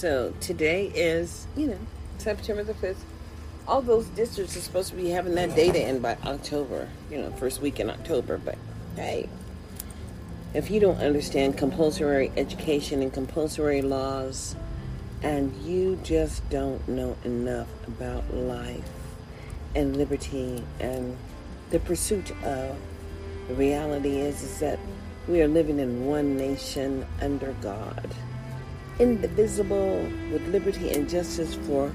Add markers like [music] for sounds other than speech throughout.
So today is, you know, September the 5th. All those districts are supposed to be having that data in by October, you know, first week in October. But hey, if you don't understand compulsory education and compulsory laws, and you just don't know enough about life and liberty and the pursuit of the reality is is that we are living in one nation under God indivisible with liberty and justice for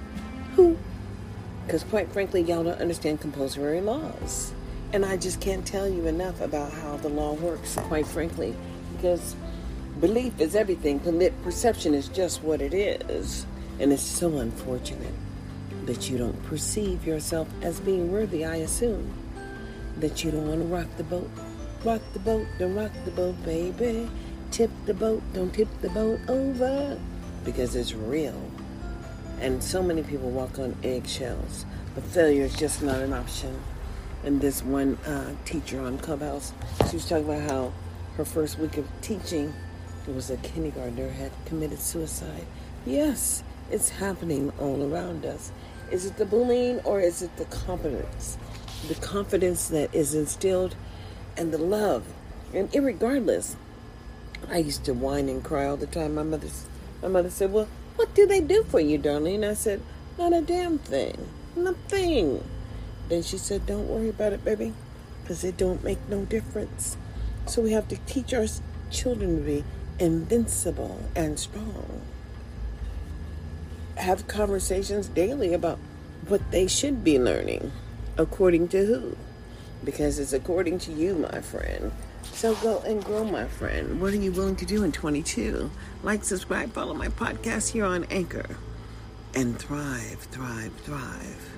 who because quite frankly y'all don't understand compulsory laws and I just can't tell you enough about how the law works quite frankly because belief is everything perception is just what it is and it's so unfortunate that you don't perceive yourself as being worthy I assume that you don't want to rock the boat. Rock the boat, don't rock the boat, baby. Tip the boat, don't tip the boat over. Because it's real. And so many people walk on eggshells. But failure is just not an option. And this one uh, teacher on Clubhouse, she was talking about how her first week of teaching, it was a kindergartner had committed suicide. Yes, it's happening all around us. Is it the bullying or is it the competence? the confidence that is instilled and the love. And regardless, I used to whine and cry all the time. My mother, my mother said, "Well, what do they do for you, darling?" I said, "Not a damn thing, nothing." Then she said, "Don't worry about it, baby, because it don't make no difference." So we have to teach our children to be invincible and strong. Have conversations daily about what they should be learning. According to who? Because it's according to you, my friend. So go and grow, my friend. What are you willing to do in 22? Like, subscribe, follow my podcast here on Anchor. And thrive, thrive, thrive.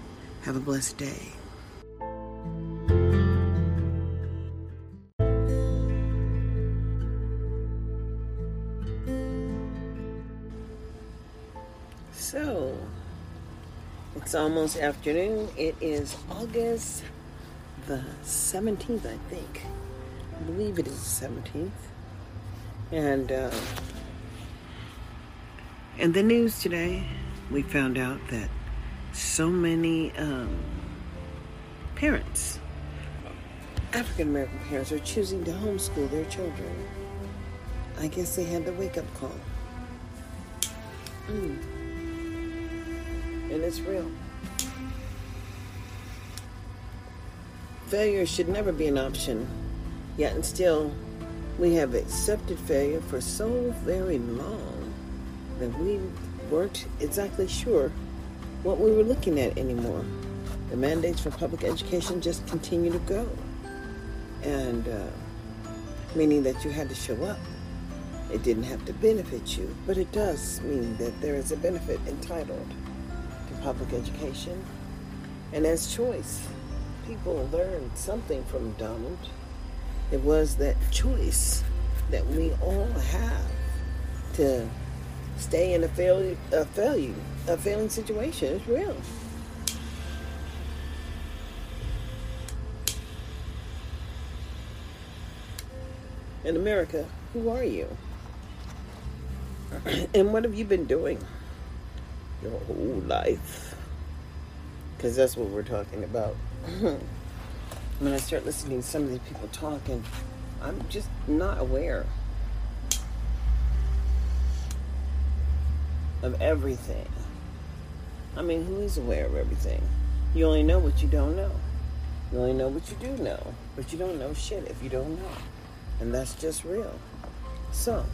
Have a blessed day. So, it's almost afternoon. It is August the 17th, I think. I believe it is the 17th. And uh, in the news today, we found out that so many um, parents, African American parents, are choosing to homeschool their children. I guess they had the wake up call. Mm and it's real. Failure should never be an option, yet and still we have accepted failure for so very long that we weren't exactly sure what we were looking at anymore. The mandates for public education just continue to go, and uh, meaning that you had to show up. It didn't have to benefit you, but it does mean that there is a benefit entitled to public education. And as choice, people learned something from Donald. It was that choice that we all have to stay in a failure, a failure, a failing situation. It's real. In America, who are you? [clears throat] and what have you been doing? your whole life. Because that's what we're talking about. [laughs] when I start listening to some of these people talking, I'm just not aware of everything. I mean, who is aware of everything? You only know what you don't know. You only know what you do know, but you don't know shit if you don't know. And that's just real. So,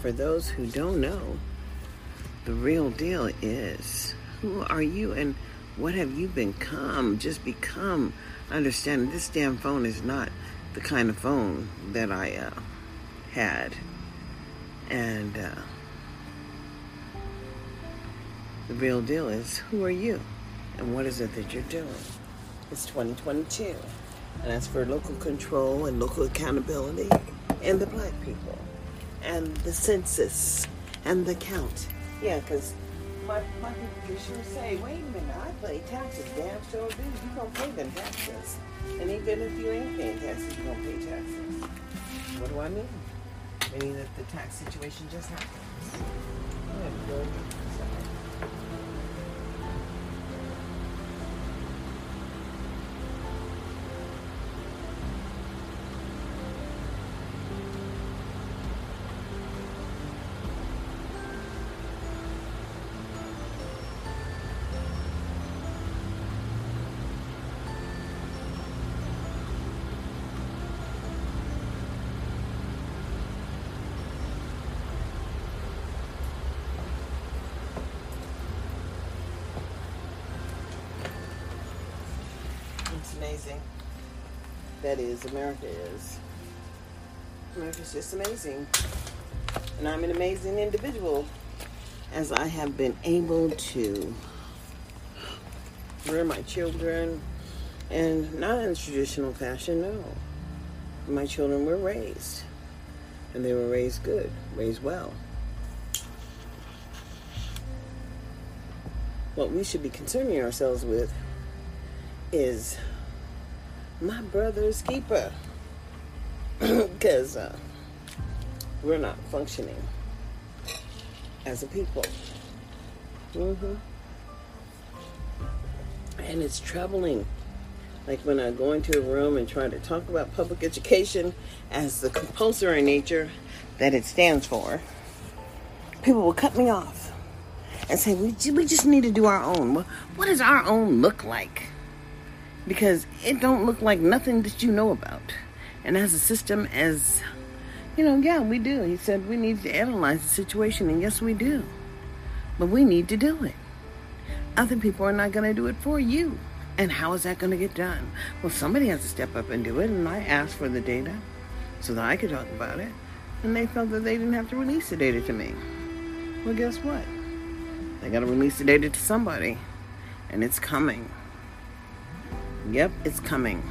for those who don't know, the real deal is who are you and what have you become? Just become. Understand this damn phone is not the kind of phone that I uh, had. And uh, the real deal is who are you and what is it that you're doing? It's 2022. And that's for local control and local accountability and the black people and the census and the count yeah, because my, my people sure say, wait a minute, I pay taxes. Damn sure do. you to pay them taxes. And even if you ain't paying taxes, you to pay taxes. What do I mean? Meaning that the tax situation just happens. That is, America is. America's just amazing. And I'm an amazing individual as I have been able to rear my children and not in traditional fashion, no. My children were raised. And they were raised good, raised well. What we should be concerning ourselves with is my brother's keeper. [clears throat] Because uh, we're not functioning as a people. Mm-hmm. And it's troubling. Like when I go into a room and try to talk about public education as the compulsory nature that it stands for, people will cut me off and say, we, we just need to do our own. What does our own look like? Because it don't look like nothing that you know about. And as a system, as you know, yeah, we do. He said we need to analyze the situation, and yes, we do. But we need to do it. Other people are not going to do it for you. And how is that going to get done? Well, somebody has to step up and do it, and I asked for the data so that I could talk about it. And they felt that they didn't have to release the data to me. Well, guess what? They got to release the data to somebody, and it's coming. Yep, it's coming.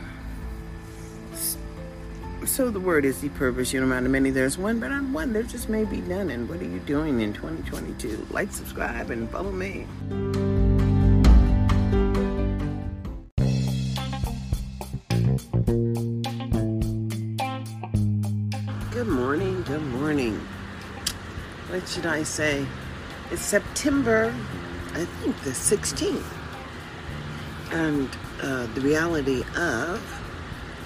So the word is the purpose. You know, how many there's one, but on one there just may be none. And what are you doing in 2022? Like, subscribe, and follow me. Good morning. Good morning. What should I say? It's September, I think the 16th. And uh, the reality of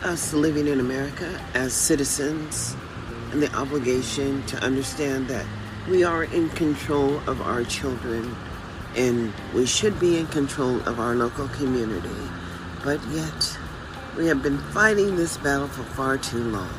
us living in America as citizens and the obligation to understand that we are in control of our children and we should be in control of our local community. But yet, we have been fighting this battle for far too long.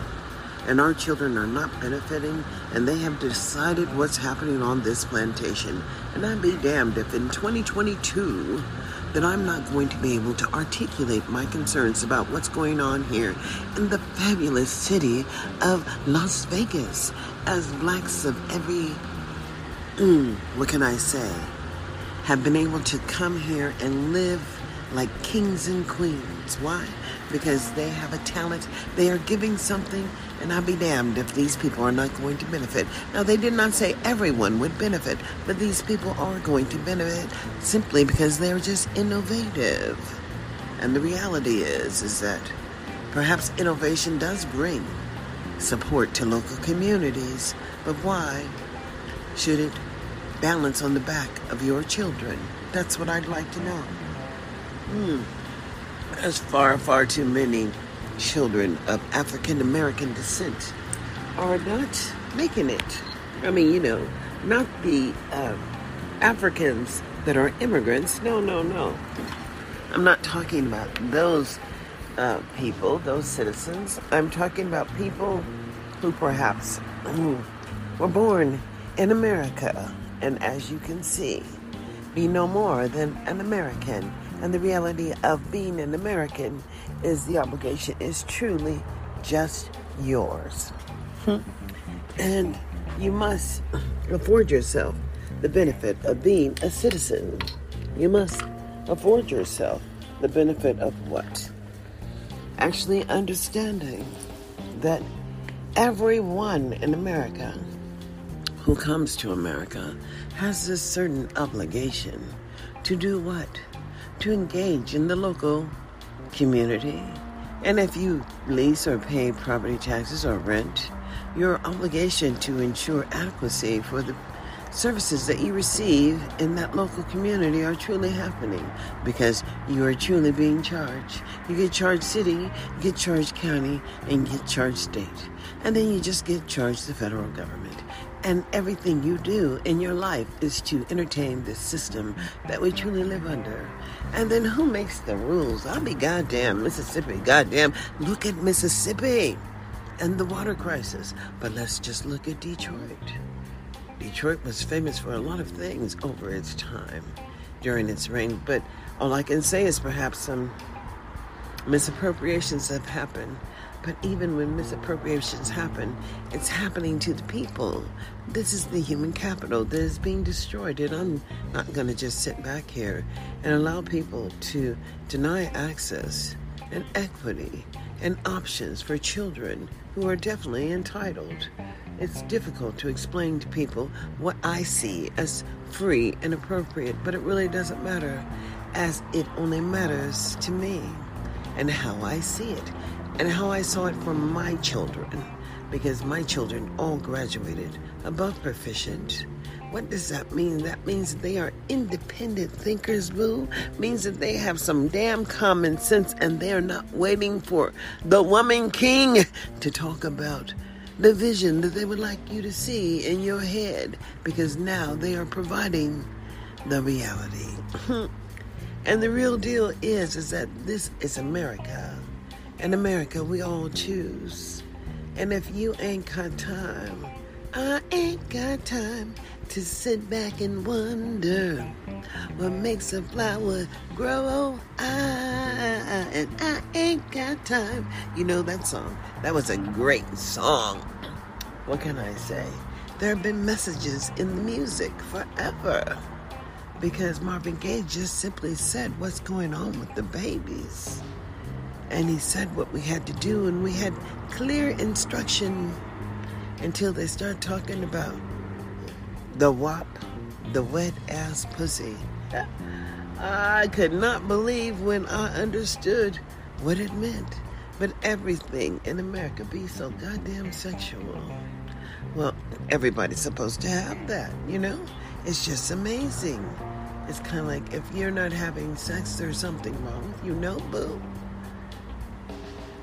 And our children are not benefiting, and they have decided what's happening on this plantation. And I'd be damned if in 2022 that I'm not going to be able to articulate my concerns about what's going on here in the fabulous city of Las Vegas as blacks of every, mm, what can I say, have been able to come here and live like kings and queens. Why? Because they have a talent, they are giving something, and I'll be damned if these people are not going to benefit. Now, they did not say everyone would benefit, but these people are going to benefit simply because they're just innovative. And the reality is, is that perhaps innovation does bring support to local communities, but why should it balance on the back of your children? That's what I'd like to know. Hmm. There's far, far too many children of African American descent are not making it. I mean, you know, not the uh, Africans that are immigrants. No, no, no. I'm not talking about those uh, people, those citizens. I'm talking about people who perhaps were born in America and, as you can see, be no more than an American and the reality of being an American is the obligation is truly just yours. [laughs] and you must afford yourself the benefit of being a citizen. You must afford yourself the benefit of what? Actually understanding that everyone in America who comes to America has a certain obligation to do what? To engage in the local community. And if you lease or pay property taxes or rent, your obligation to ensure adequacy for the services that you receive in that local community are truly happening because you are truly being charged. You get charged city, you get charged county, and get charged state. And then you just get charged the federal government. And everything you do in your life is to entertain this system that we truly live under. And then who makes the rules? I'll be goddamn Mississippi. Goddamn, look at Mississippi and the water crisis. But let's just look at Detroit. Detroit was famous for a lot of things over its time during its reign. But all I can say is perhaps some Misappropriations have happened. But even when misappropriations happen, it's happening to the people. This is the human capital that is being destroyed. And I'm not going to just sit back here and allow people to deny access and equity and options for children who are definitely entitled. It's difficult to explain to people what I see as free and appropriate, but it really doesn't matter, as it only matters to me and how I see it and how I saw it for my children, because my children all graduated above proficient. What does that mean? That means they are independent thinkers, boo. Means that they have some damn common sense and they're not waiting for the woman king to talk about the vision that they would like you to see in your head because now they are providing the reality. [laughs] and the real deal is is that this is America. In America, we all choose. And if you ain't got time, I ain't got time to sit back and wonder what makes a flower grow. I, and I ain't got time. You know that song? That was a great song. What can I say? There have been messages in the music forever because Marvin Gaye just simply said what's going on with the babies and he said what we had to do, and we had clear instruction until they start talking about the WAP, the wet ass pussy. I could not believe when I understood what it meant. But everything in America be so goddamn sexual. Well, everybody's supposed to have that, you know? It's just amazing. It's kind of like if you're not having sex, there's something wrong with you, no, boo.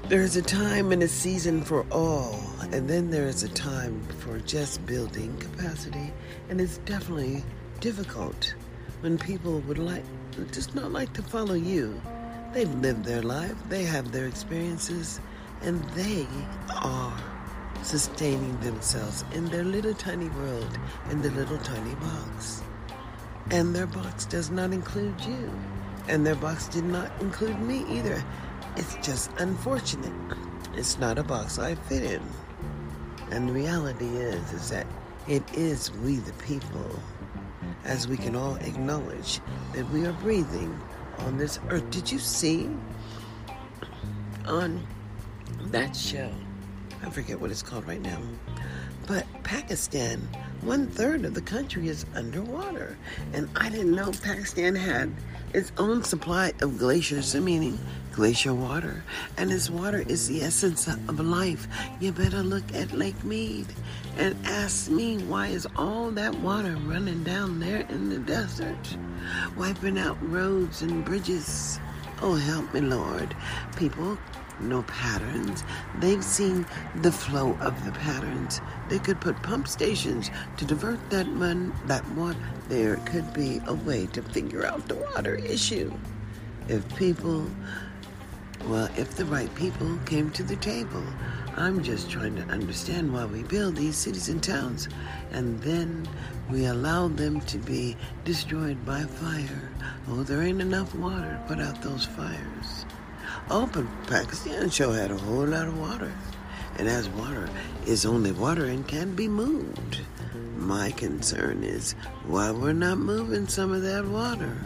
There's a time and a season for all, and then there is a time for just building capacity. And it's definitely difficult when people would like, just not like to follow you. They've lived their life, they have their experiences, and they are sustaining themselves in their little tiny world, in their little tiny box. And their box does not include you. And their box did not include me either. It's just unfortunate. It's not a box I fit in. And the reality is, is that it is we the people, as we can all acknowledge that we are breathing on this earth. Did you see on that show? I forget what it's called right now. But Pakistan, one third of the country is underwater. And I didn't know Pakistan had its own supply of glaciers, meaning glacier water. And this water is the essence of life. You better look at Lake Mead and ask me why is all that water running down there in the desert, wiping out roads and bridges. Oh, help me, Lord. People know patterns. They've seen the flow of the patterns. They could put pump stations to divert that mud, that water. There could be a way to figure out the water issue. If people well, if the right people came to the table, I'm just trying to understand why we build these cities and towns and then we allow them to be destroyed by fire. Oh, there ain't enough water to put out those fires. But Pakistan sure had a whole lot of water. And as water is only water and can be moved, my concern is why we're not moving some of that water.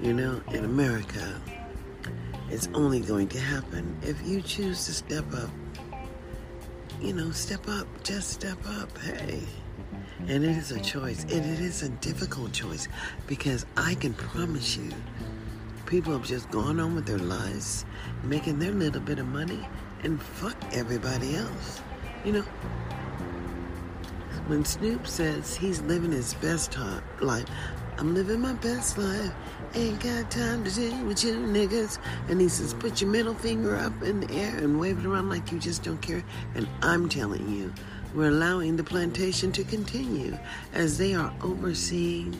you know, in America, it's only going to happen if you choose to step up. You know, step up, just step up. Hey. And it is a choice. And it is a difficult choice because I can promise you, people have just gone on with their lives, making their little bit of money, and fuck everybody else. You know, when Snoop says he's living his best life, I'm living my best life. Ain't got time to deal with you niggas. And he says, put your middle finger up in the air and wave it around like you just don't care. And I'm telling you, we're allowing the plantation to continue as they are overseeing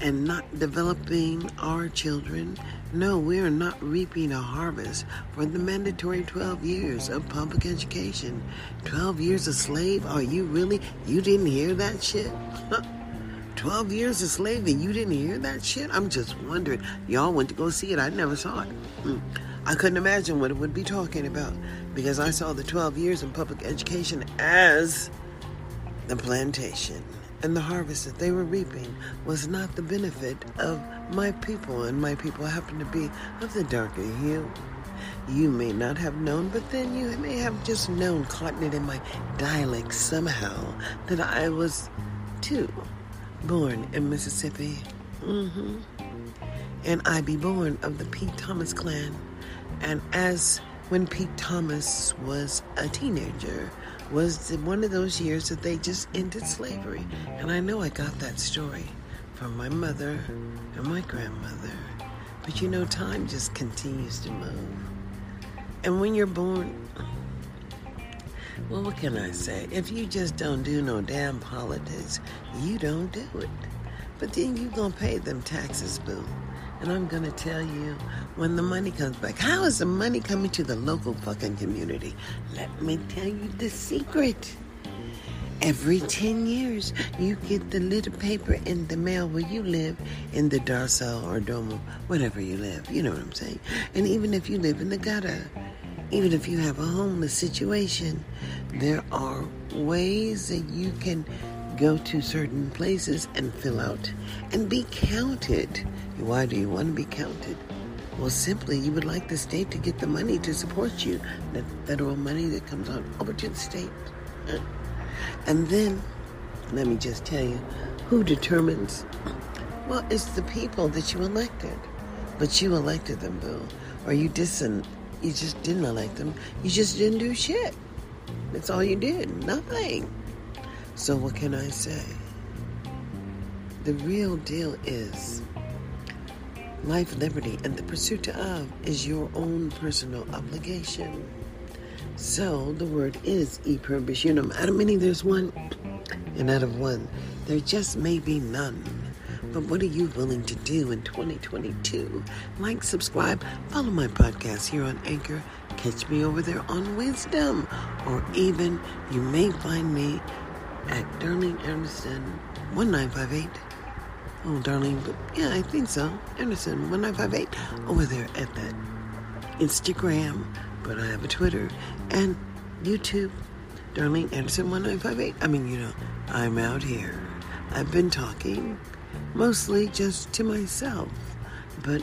and not developing our children. No, we are not reaping a harvest for the mandatory 12 years of public education. 12 years a slave? Are you really? You didn't hear that shit? 12 years of slavery. You didn't hear that shit? I'm just wondering. Y'all went to go see it. I never saw it. Mm. I couldn't imagine what it would be talking about because I saw the 12 years in public education as the plantation and the harvest that they were reaping was not the benefit of my people, and my people happened to be of the darker hue. You may not have known, but then you may have just known, caught it in my dialect somehow, that I was too born in Mississippi. Mm-hmm. And I be born of the Pete Thomas clan. And as when Pete Thomas was a teenager, was one of those years that they just ended slavery. And I know I got that story from my mother and my grandmother. But you know, time just continues to move. And when you're born, well, what can I say? If you just don't do no damn politics, you don't do it. But then you gonna pay them taxes, boo. And I'm going to tell you when the money comes back. How is the money coming to the local fucking community? Let me tell you the secret. Every 10 years, you get the little paper in the mail where you live in the Darcel or Domo, whatever you live. You know what I'm saying? And even if you live in the gutter, even if you have a homeless situation, there are ways that you can go to certain places and fill out and be counted. Why do you want to be counted? Well, simply, you would like the state to get the money to support you, the federal money that comes on over to the state. And then, let me just tell you, who determines? Well, it's the people that you elected. But you elected them, boo. Or you didn't, you just didn't elect them. You just didn't do shit. That's all you did. Nothing. So, what can I say? The real deal is life, liberty, and the pursuit of is your own personal obligation. So, the word is e pluribus unum. Out of many, there's one, and out of one, there just may be none. But what are you willing to do in 2022? Like, subscribe, follow my podcast here on Anchor. Catch me over there on Wisdom, or even you may find me at Darlene Anderson 1958. Oh, Darlene, but yeah, I think so. Anderson 1958 over there at that Instagram, but I have a Twitter and YouTube. Darlene Anderson 1958. I mean, you know, I'm out here. I've been talking mostly just to myself, but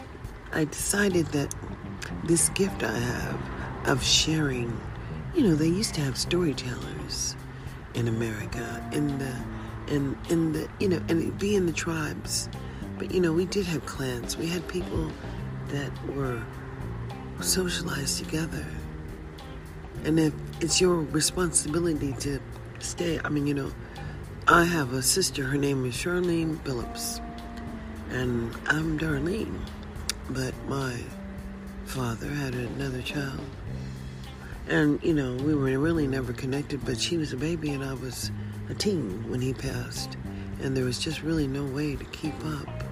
I decided that this gift I have of sharing, you know, they used to have storytellers in America, in the, in in the, you know, and be in the tribes. But you know, we did have clans. We had people that were socialized together. And if it's your responsibility to stay, I mean, you know, I have a sister. Her name is Charlene Phillips, and I'm Darlene. But my father had another child and, you know, we were really never connected, but she was a baby and I was a teen when he passed. And there was just really no way to keep up.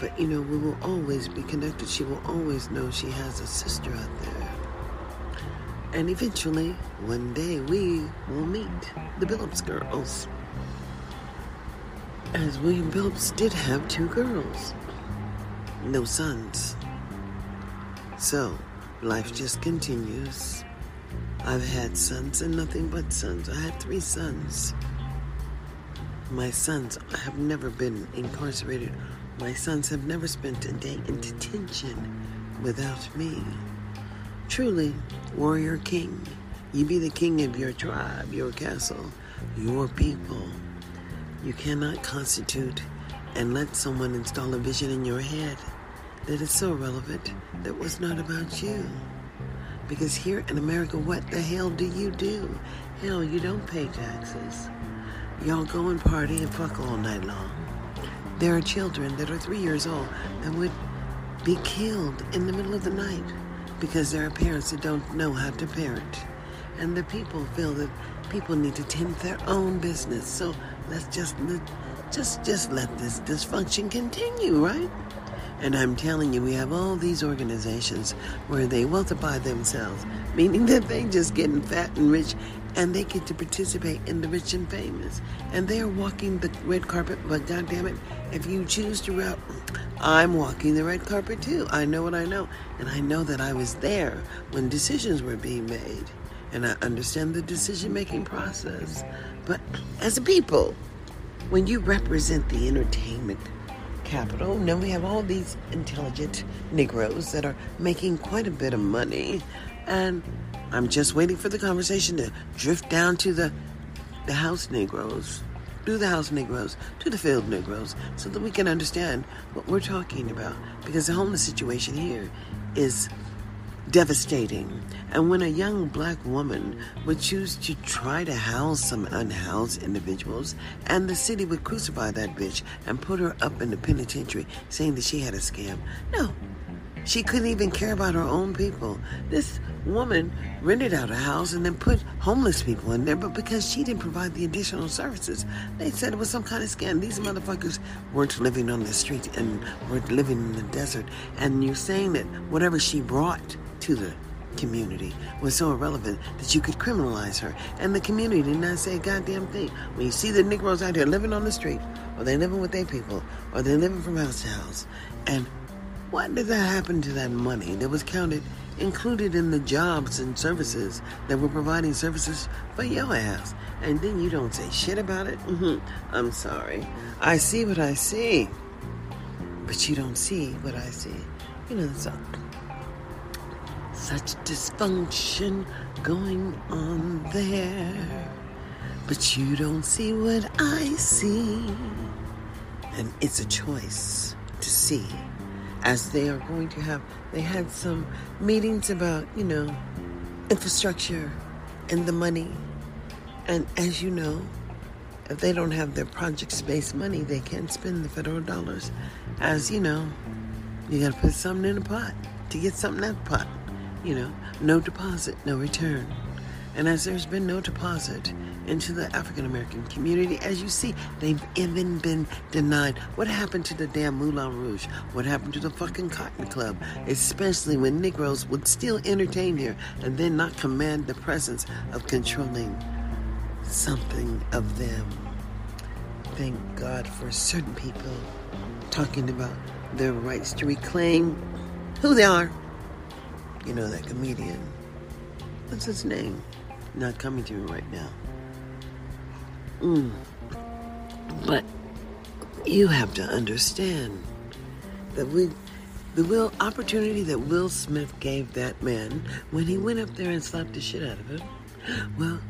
But, you know, we will always be connected. She will always know she has a sister out there. And eventually, one day, we will meet the Billups girls. As William Billups did have two girls, no sons. So, life just continues. I've had sons and nothing but sons. I had three sons. My sons have never been incarcerated. My sons have never spent a day in detention without me. Truly, warrior king, you be the king of your tribe, your castle, your people. You cannot constitute and let someone install a vision in your head that is so relevant that was not about you. Because here in America, what the hell do you do? Hell, you don't pay taxes. Y'all go and party and fuck all night long. There are children that are three years old that would be killed in the middle of the night because there are parents that don't know how to parent. And the people feel that people need to tend their own business. So let's just just just let this dysfunction continue, right? And I'm telling you, we have all these organizations where they multiply themselves, meaning that they just getting fat and rich and they get to participate in the rich and famous. And they're walking the red carpet, but goddamn it, if you choose to route, I'm walking the red carpet too. I know what I know. And I know that I was there when decisions were being made. And I understand the decision making process. But as a people, when you represent the entertainment capital, now we have all these intelligent Negroes that are making quite a bit of money. And I'm just waiting for the conversation to drift down to the the house Negroes, to the house Negroes, to the field Negroes, so that we can understand what we're talking about. Because the homeless situation here is devastating. And when a young black woman would choose to try to house some unhoused individuals, and the city would crucify that bitch and put her up in the penitentiary saying that she had a scam. No, she couldn't even care about her own people. This woman rented out a house and then put homeless people in there, but because she didn't provide the additional services, they said it was some kind of scam. These motherfuckers weren't living on the street and weren't living in the desert. And you're saying that whatever she brought to the community was so irrelevant that you could criminalize her. And the community did not say a goddamn thing. When you see the Negroes out here living on the street, or they're living with their people, or they're living from house to house, and what did that happen to that money that was counted, included in the jobs and services that were providing services for your ass? And then you don't say shit about it? Mm-hmm. I'm sorry. I see what I see. But you don't see what I see. You know, so such dysfunction going on there. But you don't see what I see. And it's a choice to see as they are going to have, they had some meetings about, you know, infrastructure and the money. And as you know, if they don't have their project space money, they can't spend the federal dollars. As you know, you got to put something in the pot to get something out of the pot. You know, no deposit, no return. And as there's been no deposit into the African American community, as you see, they've even been denied. What happened to the damn Moulin Rouge? What happened to the fucking Cotton Club? Especially when Negroes would still entertain here and then not command the presence of controlling something of them. Thank God for certain people talking about their rights to reclaim who they are. You know that comedian. What's his name? not coming to me right now. Mm. But you have to understand that we, the will opportunity that Will Smith gave that man when he went up there and slapped the shit out of him. Well,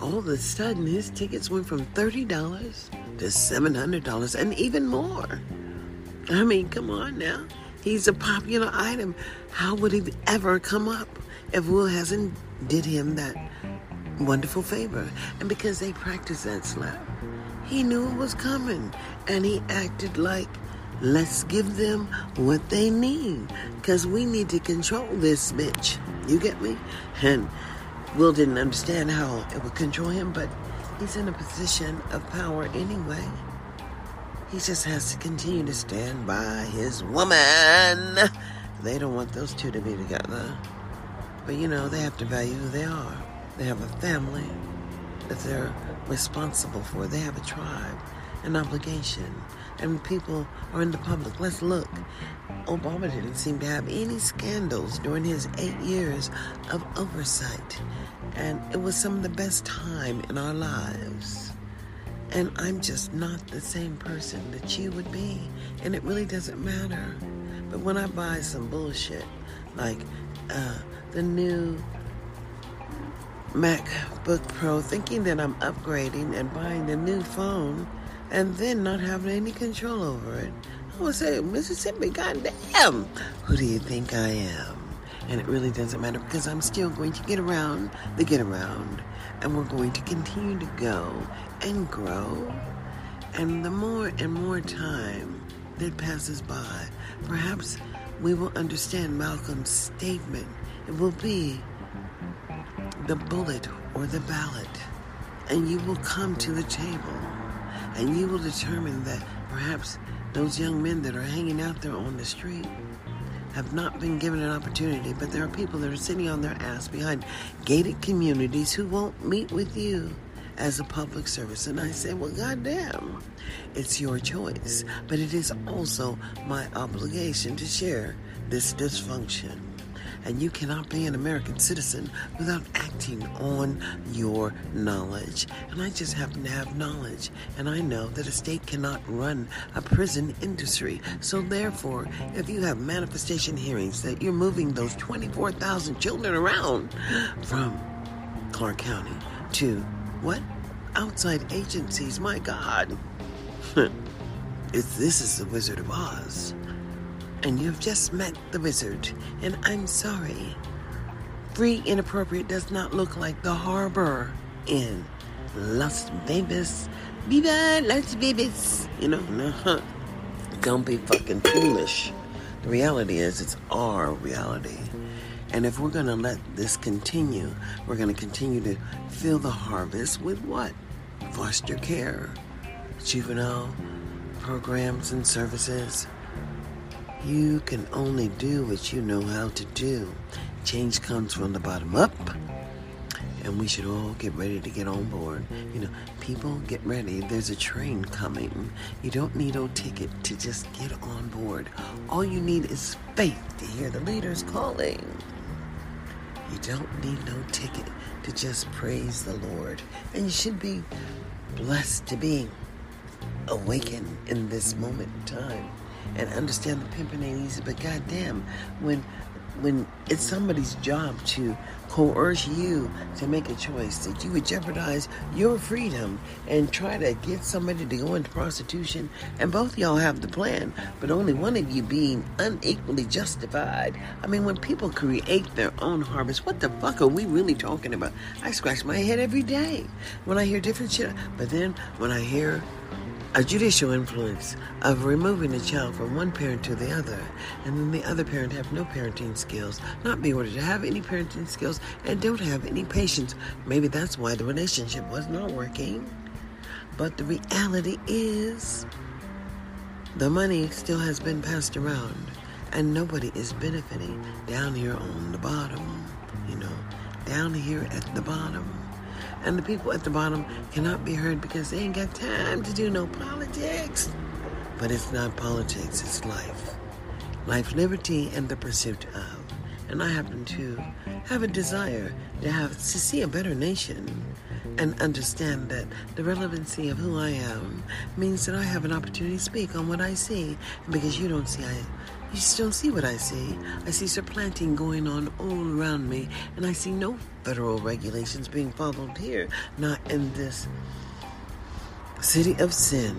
all of a sudden his tickets went from thirty dollars to seven hundred dollars and even more. I mean, come on now. He's a popular item. How would he ever come up if Will hasn't did him that wonderful favor. And because they practiced that slap, he knew it was coming. And he acted like, let's give them what they need. Because we need to control this bitch. You get me? And Will didn't understand how it would control him, but he's in a position of power anyway. He just has to continue to stand by his woman. They don't want those two to be together. But you know, they have to value who they are. They have a family that they're responsible for. They have a tribe, an obligation. And people are in the public. Let's look. Obama didn't seem to have any scandals during his eight years of oversight. And it was some of the best time in our lives. And I'm just not the same person that you would be. And it really doesn't matter. But when I buy some bullshit, like uh, the new MacBook Pro thinking that I'm upgrading and buying the new phone and then not having any control over it. I would say, Mississippi, goddamn, who do you think I am? And it really doesn't matter because I'm still going to get around the get around and we're going to continue to go and grow. And the more and more time that passes by, perhaps we will understand Malcolm's statement. It will be the bullet or the ballot, and you will come to the table. And you will determine that perhaps those young men that are hanging out there on the street have not been given an opportunity, but there are people that are sitting on their ass behind gated communities who won't meet with you as a public service. And I say, well, goddamn, it's your choice. But it is also my obligation to share this dysfunction. And you cannot be an American citizen without acting on your knowledge. And I just happen to have knowledge. And I know that a state cannot run a prison industry. So, therefore, if you have manifestation hearings that you're moving those 24,000 children around from Clark County to what? Outside agencies, my God. [laughs] it's, this is the Wizard of Oz and you've just met the wizard, and I'm sorry. Free and appropriate does not look like the harbor in Las Vegas. Viva Las Vegas! You know, no, [laughs] don't be fucking foolish. The reality is, it's our reality. And if we're going to let this continue, we're going to continue to fill the harvest with what? Foster care, juvenile programs and services you can only do what you know how to do. Change comes from the bottom up, and we should all get ready to get on board. You know, people get ready. There's a train coming. You don't need a ticket to just get on board. All you need is faith to hear the leaders calling. You don't need no ticket to just praise the Lord. And you should be blessed to be awakened in this moment in time and understand the pimping ain't easy. But goddamn, when when it's somebody's job to coerce you to make a choice that you would jeopardize your freedom and try to get somebody to go into prostitution and both y'all have the plan but only one of you being unequally justified. I mean when people create their own harvest what the fuck are we really talking about? I scratch my head every day when i hear different shit but then when i hear a judicial influence of removing a child from one parent to the other, and then the other parent have no parenting skills, not be able to have any parenting skills, and don't have any patience. Maybe that's why the relationship was not working. But the reality is, the money still has been passed around, and nobody is benefiting down here on the bottom, you know, down here at the bottom. And the people at the bottom cannot be heard because they ain't got time to do no politics. But it's not politics, it's life. Life, liberty, and the pursuit of. And I happen to have a desire to have to see a better nation and understand that the relevancy of who I am means that I have an opportunity to speak on what I see. And because you don't see, I you still see what I see. I see supplanting going on all around me, and I see no federal regulations being followed here, not in this city of sin.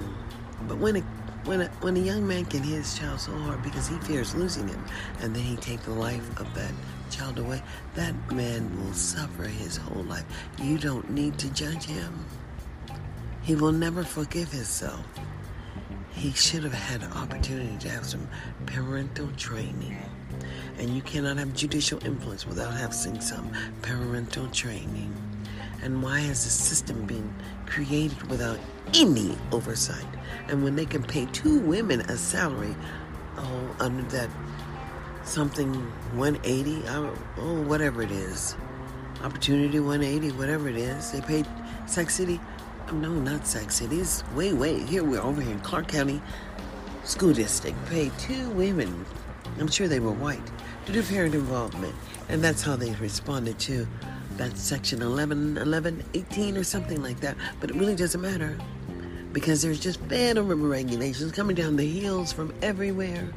But when a when a, when a young man can hit his child so hard because he fears losing him, and then he take the life of that child away, that man will suffer his whole life. You don't need to judge him. He will never forgive himself he should have had an opportunity to have some parental training. And you cannot have judicial influence without having some parental training. And why has the system been created without any oversight? And when they can pay two women a salary, oh, under that something 180, oh, whatever it is, opportunity 180, whatever it is, they paid Sex City no, not Sac City. It's way, way here. We're over here in Clark County School District. Paid two women, I'm sure they were white, to do parent involvement. And that's how they responded to that section 11, 11, 18 or something like that. But it really doesn't matter because there's just federal regulations coming down the hills from everywhere.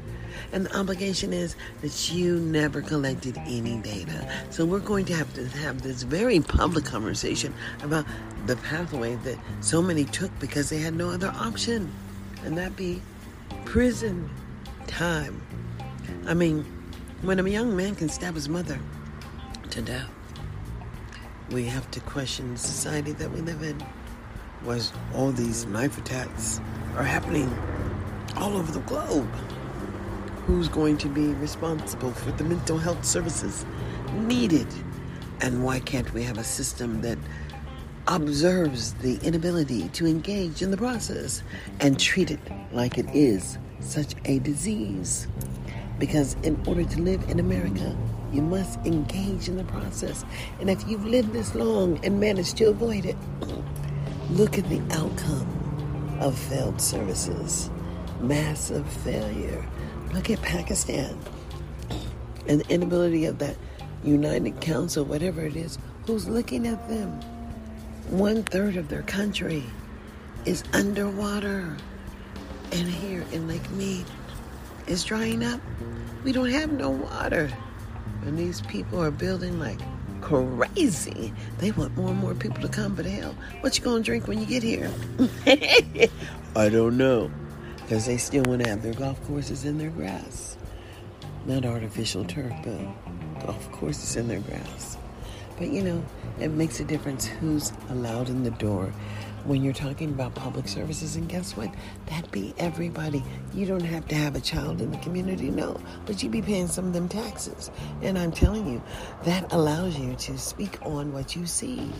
And the obligation is that you never collected any data. So we're going to have to have this very public conversation about the pathway that so many took because they had no other option. And that be prison time. I mean, when a young man can stab his mother to death, we have to question the society that we live in. Was all these knife attacks are happening all over the globe who's going to be responsible for the mental health services needed? And why can't we have a system that observes the inability to engage in the process and treat it like it is such a disease. Because in order to live in America, you must engage in the process. And if you've lived this long and managed to avoid it, look at the outcome of failed services, massive failure. Look at Pakistan and the inability of that United Council, whatever it is, who's looking at them. One third of their country is underwater. And here in Lake Mead, it's drying up. We don't have no water. And these people are building like crazy. They want more and more people to come, but hell, what you gonna drink when you get here? [laughs] I don't know. Because they still want to have their golf courses in their grass. Not artificial turf, but golf courses in their grass. But you know, it makes a difference who's allowed in the door when you're talking about public services. And guess what? That be everybody. You don't have to have a child in the community, no, but you be paying some of them taxes. And I'm telling you, that allows you to speak on what you see.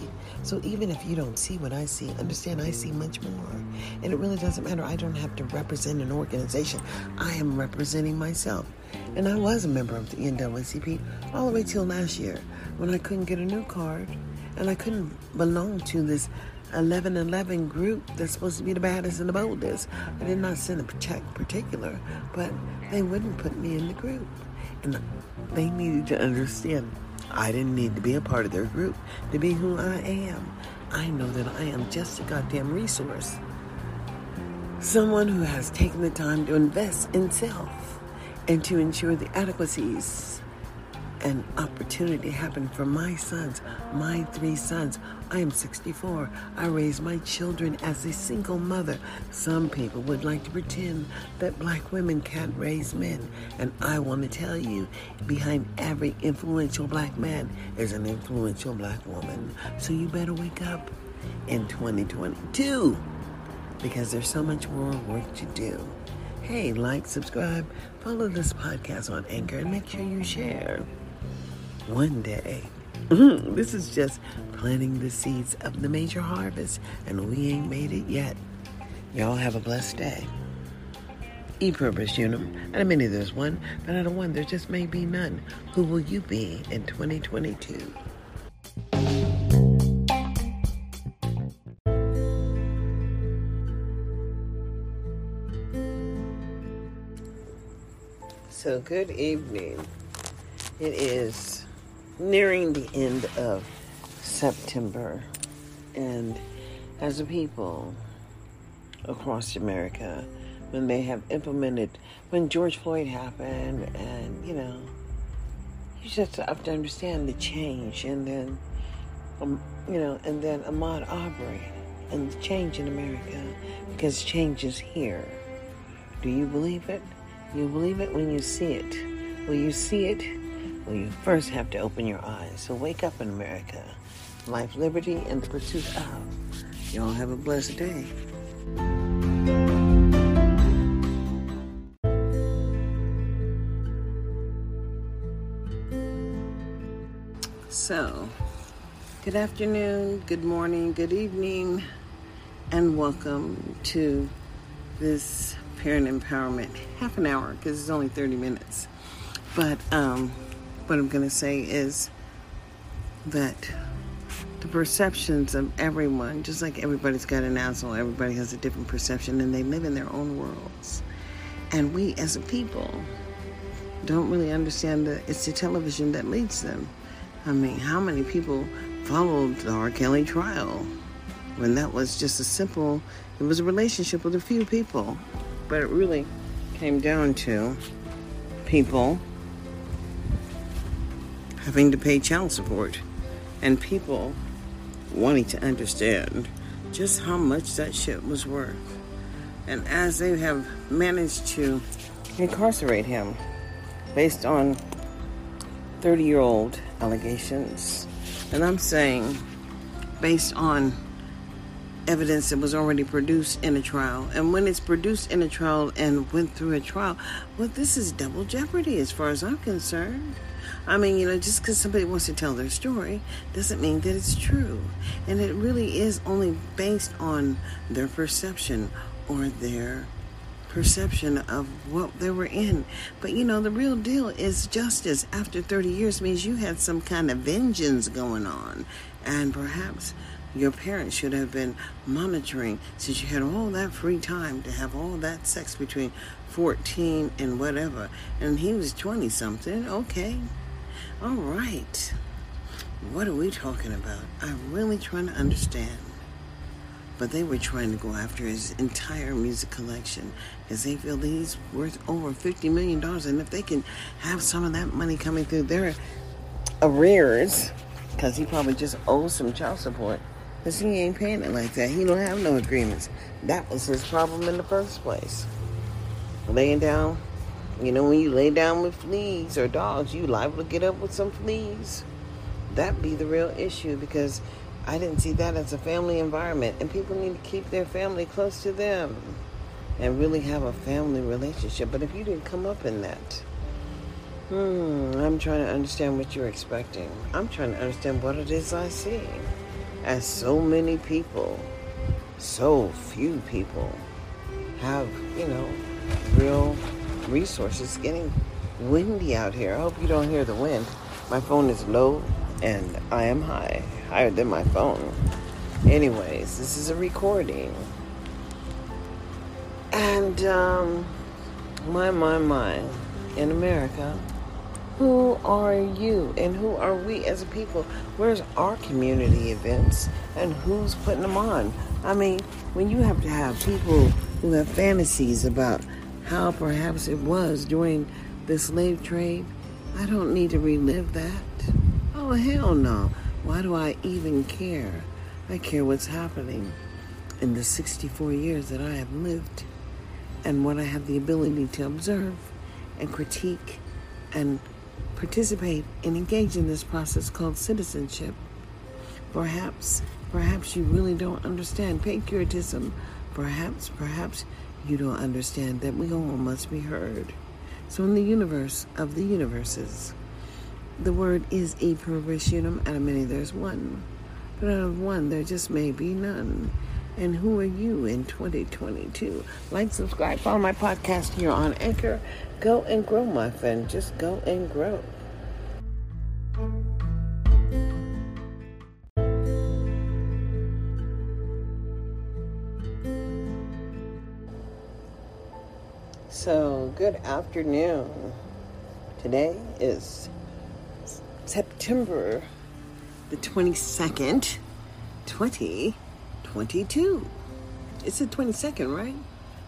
So even if you don't see what I see, understand I see much more. And it really doesn't matter. I don't have to represent an organization. I am representing myself. And I was a member of the NAACP all the way till last year when I couldn't get a new card and I couldn't belong to this 1111 group that's supposed to be the baddest and the boldest. I did not send a particular, but they wouldn't put me in the group. And they needed to understand I didn't need to be a part of their group to be who I am. I know that I am just a goddamn resource. Someone who has taken the time to invest in self and to ensure the adequacies an opportunity happened for my sons, my three sons. I am 64. I raised my children as a single mother. Some people would like to pretend that black women can't raise men. And I want to tell you, behind every influential black man is an influential black woman. So you better wake up in 2022 because there's so much more work to do. Hey, like, subscribe, follow this podcast on Anchor, and make sure you share one day. Mm-hmm. This is just planting the seeds of the major harvest, and we ain't made it yet. Y'all have a blessed day. E pluribus unum. Out of many, there's one, but out of one, there just may be none. Who will you be in 2022? So, good evening. It is nearing the end of September, and as a people across America, when they have implemented, when George Floyd happened, and you know, you just have to understand the change, and then, um, you know, and then Ahmaud Arbery, and the change in America, because change is here. Do you believe it? You believe it when you see it. Will you see it? Well, you first have to open your eyes. So wake up in America. Life, liberty, and the pursuit of. Y'all have a blessed day. So, good afternoon, good morning, good evening, and welcome to this parent empowerment half an hour because it's only 30 minutes. But, um, what I'm going to say is that the perceptions of everyone, just like everybody's got an asshole, everybody has a different perception and they live in their own worlds. And we as a people don't really understand that it's the television that leads them. I mean, how many people followed the R. Kelly trial when that was just a simple, it was a relationship with a few people. But it really came down to people having to pay child support and people wanting to understand just how much that shit was worth. And as they have managed to incarcerate him based on 30 year old allegations, and I'm saying based on evidence that was already produced in a trial. And when it's produced in a trial and went through a trial, well, this is double jeopardy as far as I'm concerned. I mean, you know, just because somebody wants to tell their story doesn't mean that it's true. And it really is only based on their perception or their perception of what they were in. But you know, the real deal is justice after 30 years means you had some kind of vengeance going on. And perhaps your parents should have been monitoring since you had all that free time to have all that sex between 14 and whatever. And he was 20 something. Okay. All right. What are we talking about? I'm really trying to understand but they were trying to go after his entire music collection because they feel that he's worth over $50 million. And if they can have some of that money coming through their arrears, because he probably just owes some child support, because he ain't paying it like that. He don't have no agreements. That was his problem in the first place. Laying down, you know, when you lay down with fleas or dogs, you liable to get up with some fleas. That be the real issue because I didn't see that as a family environment. And people need to keep their family close to them and really have a family relationship. But if you didn't come up in that, hmm, I'm trying to understand what you're expecting. I'm trying to understand what it is I see. As so many people, so few people have, you know, real resources. Getting windy out here. I hope you don't hear the wind. My phone is low and I am high higher than my phone. Anyways, this is a recording. And, um, my, my, my, in America, who are you and who are we as a people? Where's our community events and who's putting them on? I mean, when you have to have people who have fantasies about how perhaps it was during the slave trade, I don't need to relive that. Oh, hell no. Why do I even care? I care what's happening in the 64 years that I have lived and what I have the ability to observe and critique and participate and engage in this process called citizenship. Perhaps, perhaps you really don't understand patriotism. Perhaps, perhaps you don't understand that we all must be heard. So, in the universe of the universes, the word is e pluribus unum, out of many there's one. But out of one there just may be none. And who are you in 2022? Like, subscribe, follow my podcast here on Anchor. Go and grow, my friend. Just go and grow. So, good afternoon. Today is September the 22nd, 2022. It's the 22nd, right?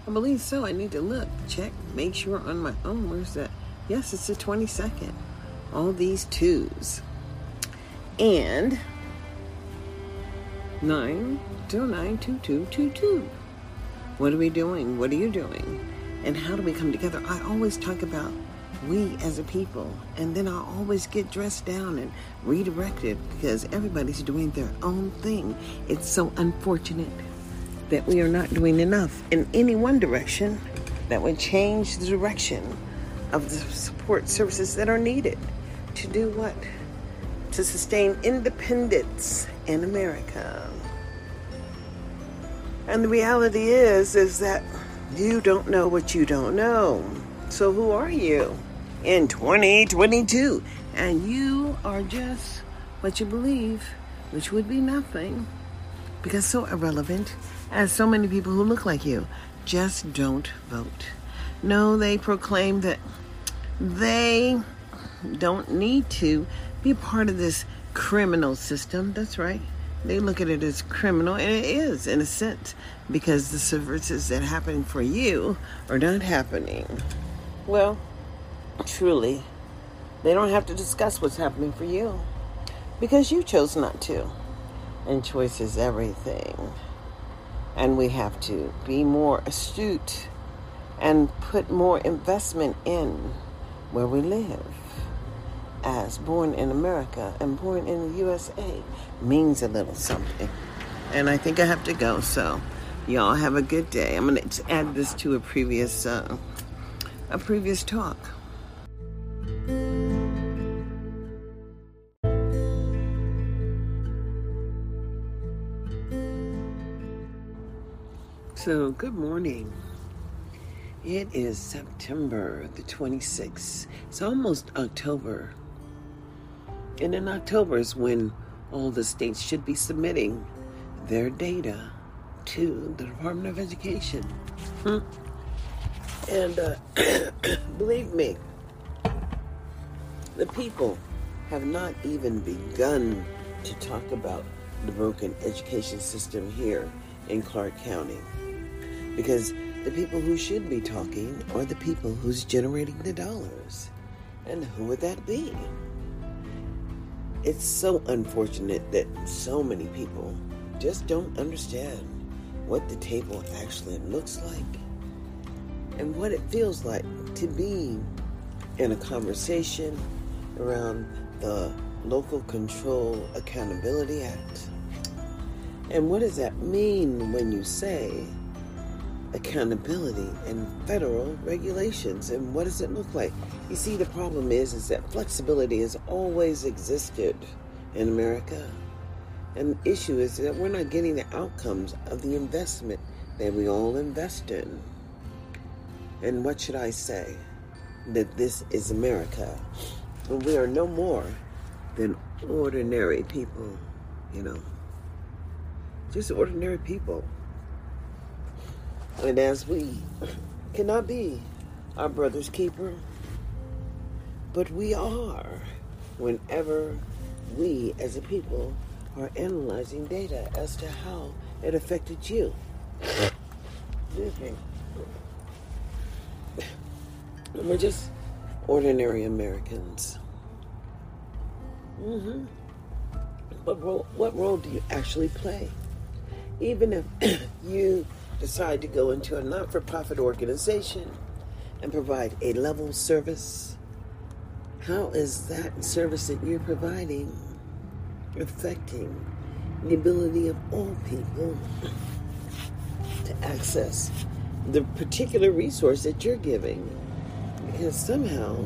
I believe so. I need to look, check, make sure on my own. Where's that? Yes, it's the 22nd. All these twos. And 9092222. What are we doing? What are you doing? And how do we come together? I always talk about we as a people. And then I always get dressed down and redirected because everybody's doing their own thing. It's so unfortunate that we are not doing enough in any one direction that would change the direction of the support services that are needed to do what? To sustain independence in America. And the reality is is that you don't know what you don't know. So who are you? in 2022. And you are just what you believe, which would be nothing because so irrelevant as so many people who look like you just don't vote. No, they proclaim that they don't need to be part of this criminal system. That's right. They look at it as criminal, and it is in a sense because the services that happen for you are not happening. Well, truly, they don't have to discuss what's happening for you because you chose not to. And choice is everything. And we have to be more astute and put more investment in where we live. As born in America and born in the USA means a little something. And I think I have to go, so y'all have a good day. I'm going to add this to a previous uh, a previous talk. So, good morning. It is September the 26th. It's almost October. And in October is when all the states should be submitting their data to the Department of Education. Hmm. And uh, [clears throat] believe me, the people have not even begun to talk about the broken education system here in Clark County. Because the people who should be talking are the people who's generating the dollars. And who would that be? It's so unfortunate that so many people just don't understand what the table actually looks like and what it feels like to be in a conversation around the Local Control Accountability Act. And what does that mean when you say accountability and federal regulations. And what does it look like? You see the problem is is that flexibility has always existed in america. And the issue is that we're not getting the outcomes of the investment that we all invest in. And what should i say? That this is america. And we are no more than ordinary people you know. Just ordinary people and as we cannot be our brother's keeper, but we are whenever we as a people are analyzing data as to how it affected you. We're just ordinary Americans. Mm-hmm. But what role do you actually play? Even if [clears throat] you decide to go into a not for profit organization and provide a level service, how is that service that you're providing affecting the ability of all people to access the particular resource that you're giving? Because somehow,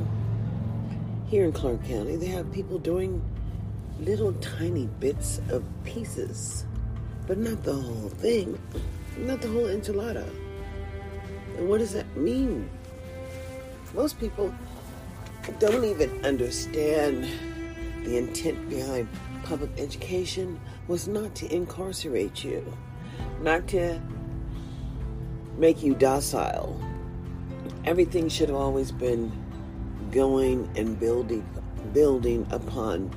here in Clark County, they have people doing little tiny bits of pieces, but not the whole thing not the whole enchilada. And what does that mean? Most people don't even understand the intent behind public education was not to incarcerate you, not to make you docile. Everything should have always been going and building building upon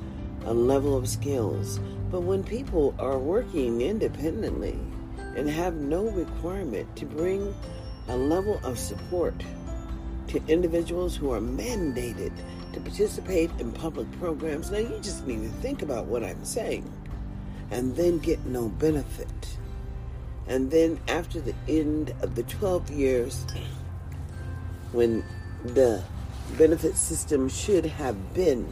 a level of skills. But when people are working independently, and have no requirement to bring a level of support to individuals who are mandated to participate in public programs. Now, you just need to think about what I'm saying and then get no benefit. And then, after the end of the 12 years, when the benefit system should have been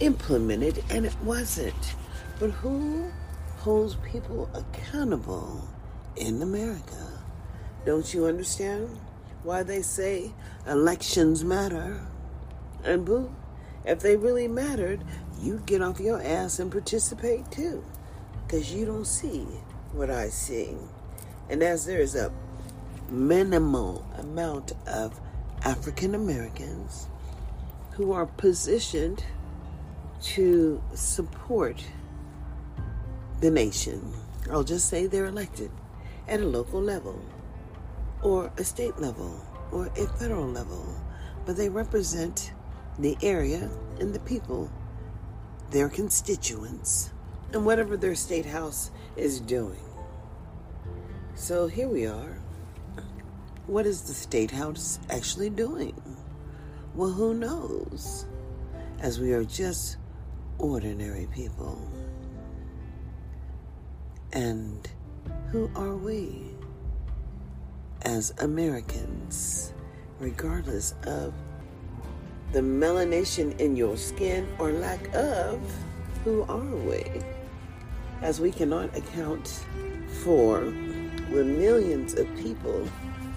implemented and it wasn't. But who holds people accountable in America. Don't you understand why they say elections matter? And boo, if they really mattered, you'd get off your ass and participate too. Because you don't see what I see. And as there is a minimal amount of African Americans who are positioned to support the nation, I'll just say they're elected at a local level, or a state level, or a federal level, but they represent the area and the people, their constituents, and whatever their state house is doing. So here we are. What is the state house actually doing? Well, who knows? As we are just ordinary people. And who are we as Americans, regardless of the melanation in your skin or lack of? Who are we? As we cannot account for the millions of people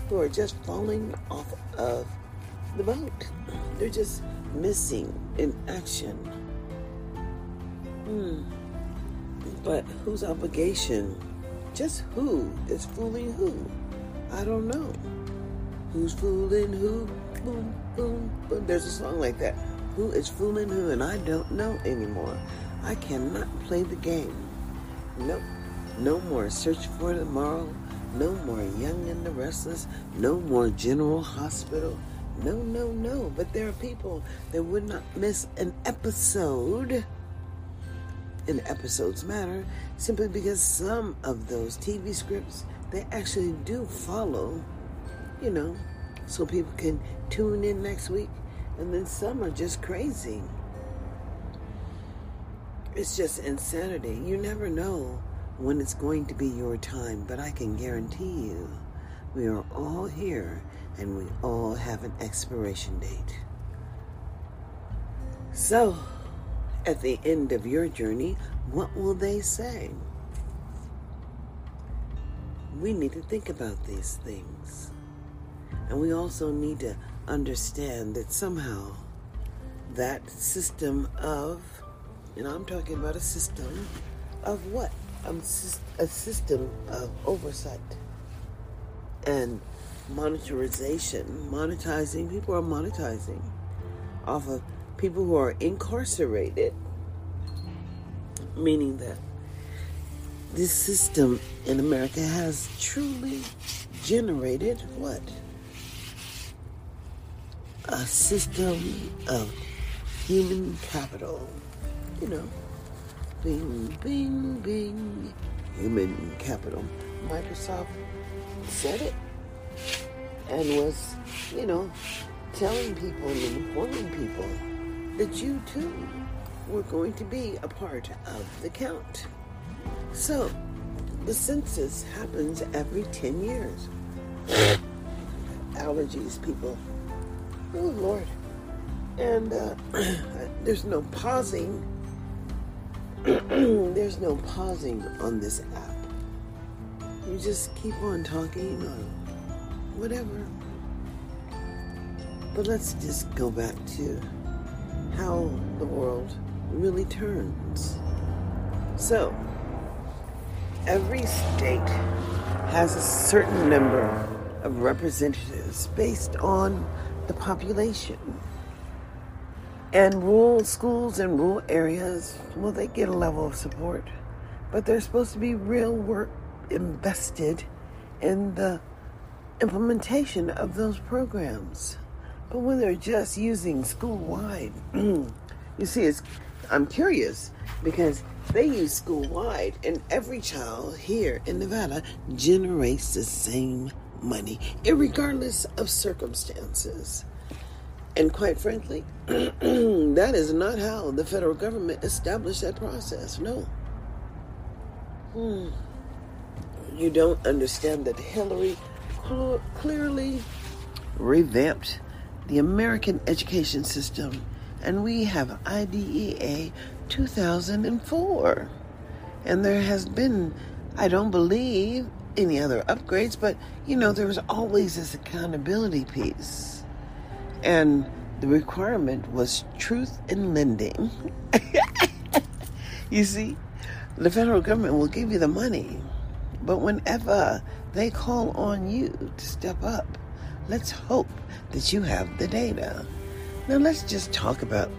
who are just falling off of the boat. They're just missing in action. Hmm. But whose obligation just who is fooling who? I don't know. Who's fooling who? Boom, boom, boom. There's a song like that. Who is fooling who? And I don't know anymore. I cannot play the game. Nope. No more search for tomorrow. No more young and the restless. No more general hospital. No, no, no. But there are people that would not miss an episode. And episodes matter simply because some of those TV scripts they actually do follow, you know, so people can tune in next week. And then some are just crazy. It's just insanity. You never know when it's going to be your time, but I can guarantee you we are all here and we all have an expiration date. So, at the end of your journey, what will they say? We need to think about these things. And we also need to understand that somehow that system of, and I'm talking about a system of what? Um, a system of oversight and monetization, monetizing, people are monetizing off of people who are incarcerated, meaning that this system in America has truly generated what? A system of human capital. You know, bing, bing, bing, human capital. Microsoft said it and was, you know, telling people and informing people that you too were going to be a part of the count. So, the census happens every 10 years. Allergies, people. Oh, Lord. And uh, [clears throat] there's no pausing. [clears throat] there's no pausing on this app. You just keep on talking or whatever. But let's just go back to how the world really turns. So, every state has a certain number of representatives based on the population. And rural schools in rural areas, well, they get a level of support, but there's supposed to be real work invested in the implementation of those programs. But when they're just using school wide, [clears throat] you see, it's, I'm curious because they use school wide, and every child here in Nevada generates the same money, regardless of circumstances. And quite frankly, [clears throat] that is not how the federal government established that process. No. Hmm. You don't understand that Hillary cl- clearly revamped the American education system, and we have IDEA 2004. And there has been, I don't believe, any other upgrades, but you know, there was always this accountability piece. And the requirement was truth in lending. [laughs] you see, the federal government will give you the money, but whenever they call on you to step up, let's hope that you have the data. Now, let's just talk about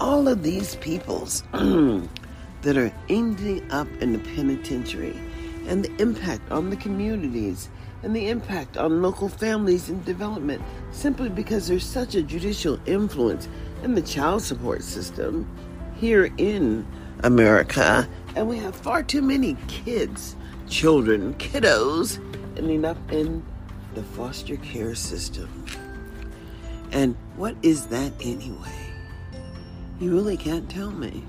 all of these peoples [clears throat] that are ending up in the penitentiary and the impact on the communities and the impact on local families and development simply because there's such a judicial influence in the child support system here in America. And we have far too many kids, children, kiddos ending up in the foster care system. And what is that anyway? You really can't tell me.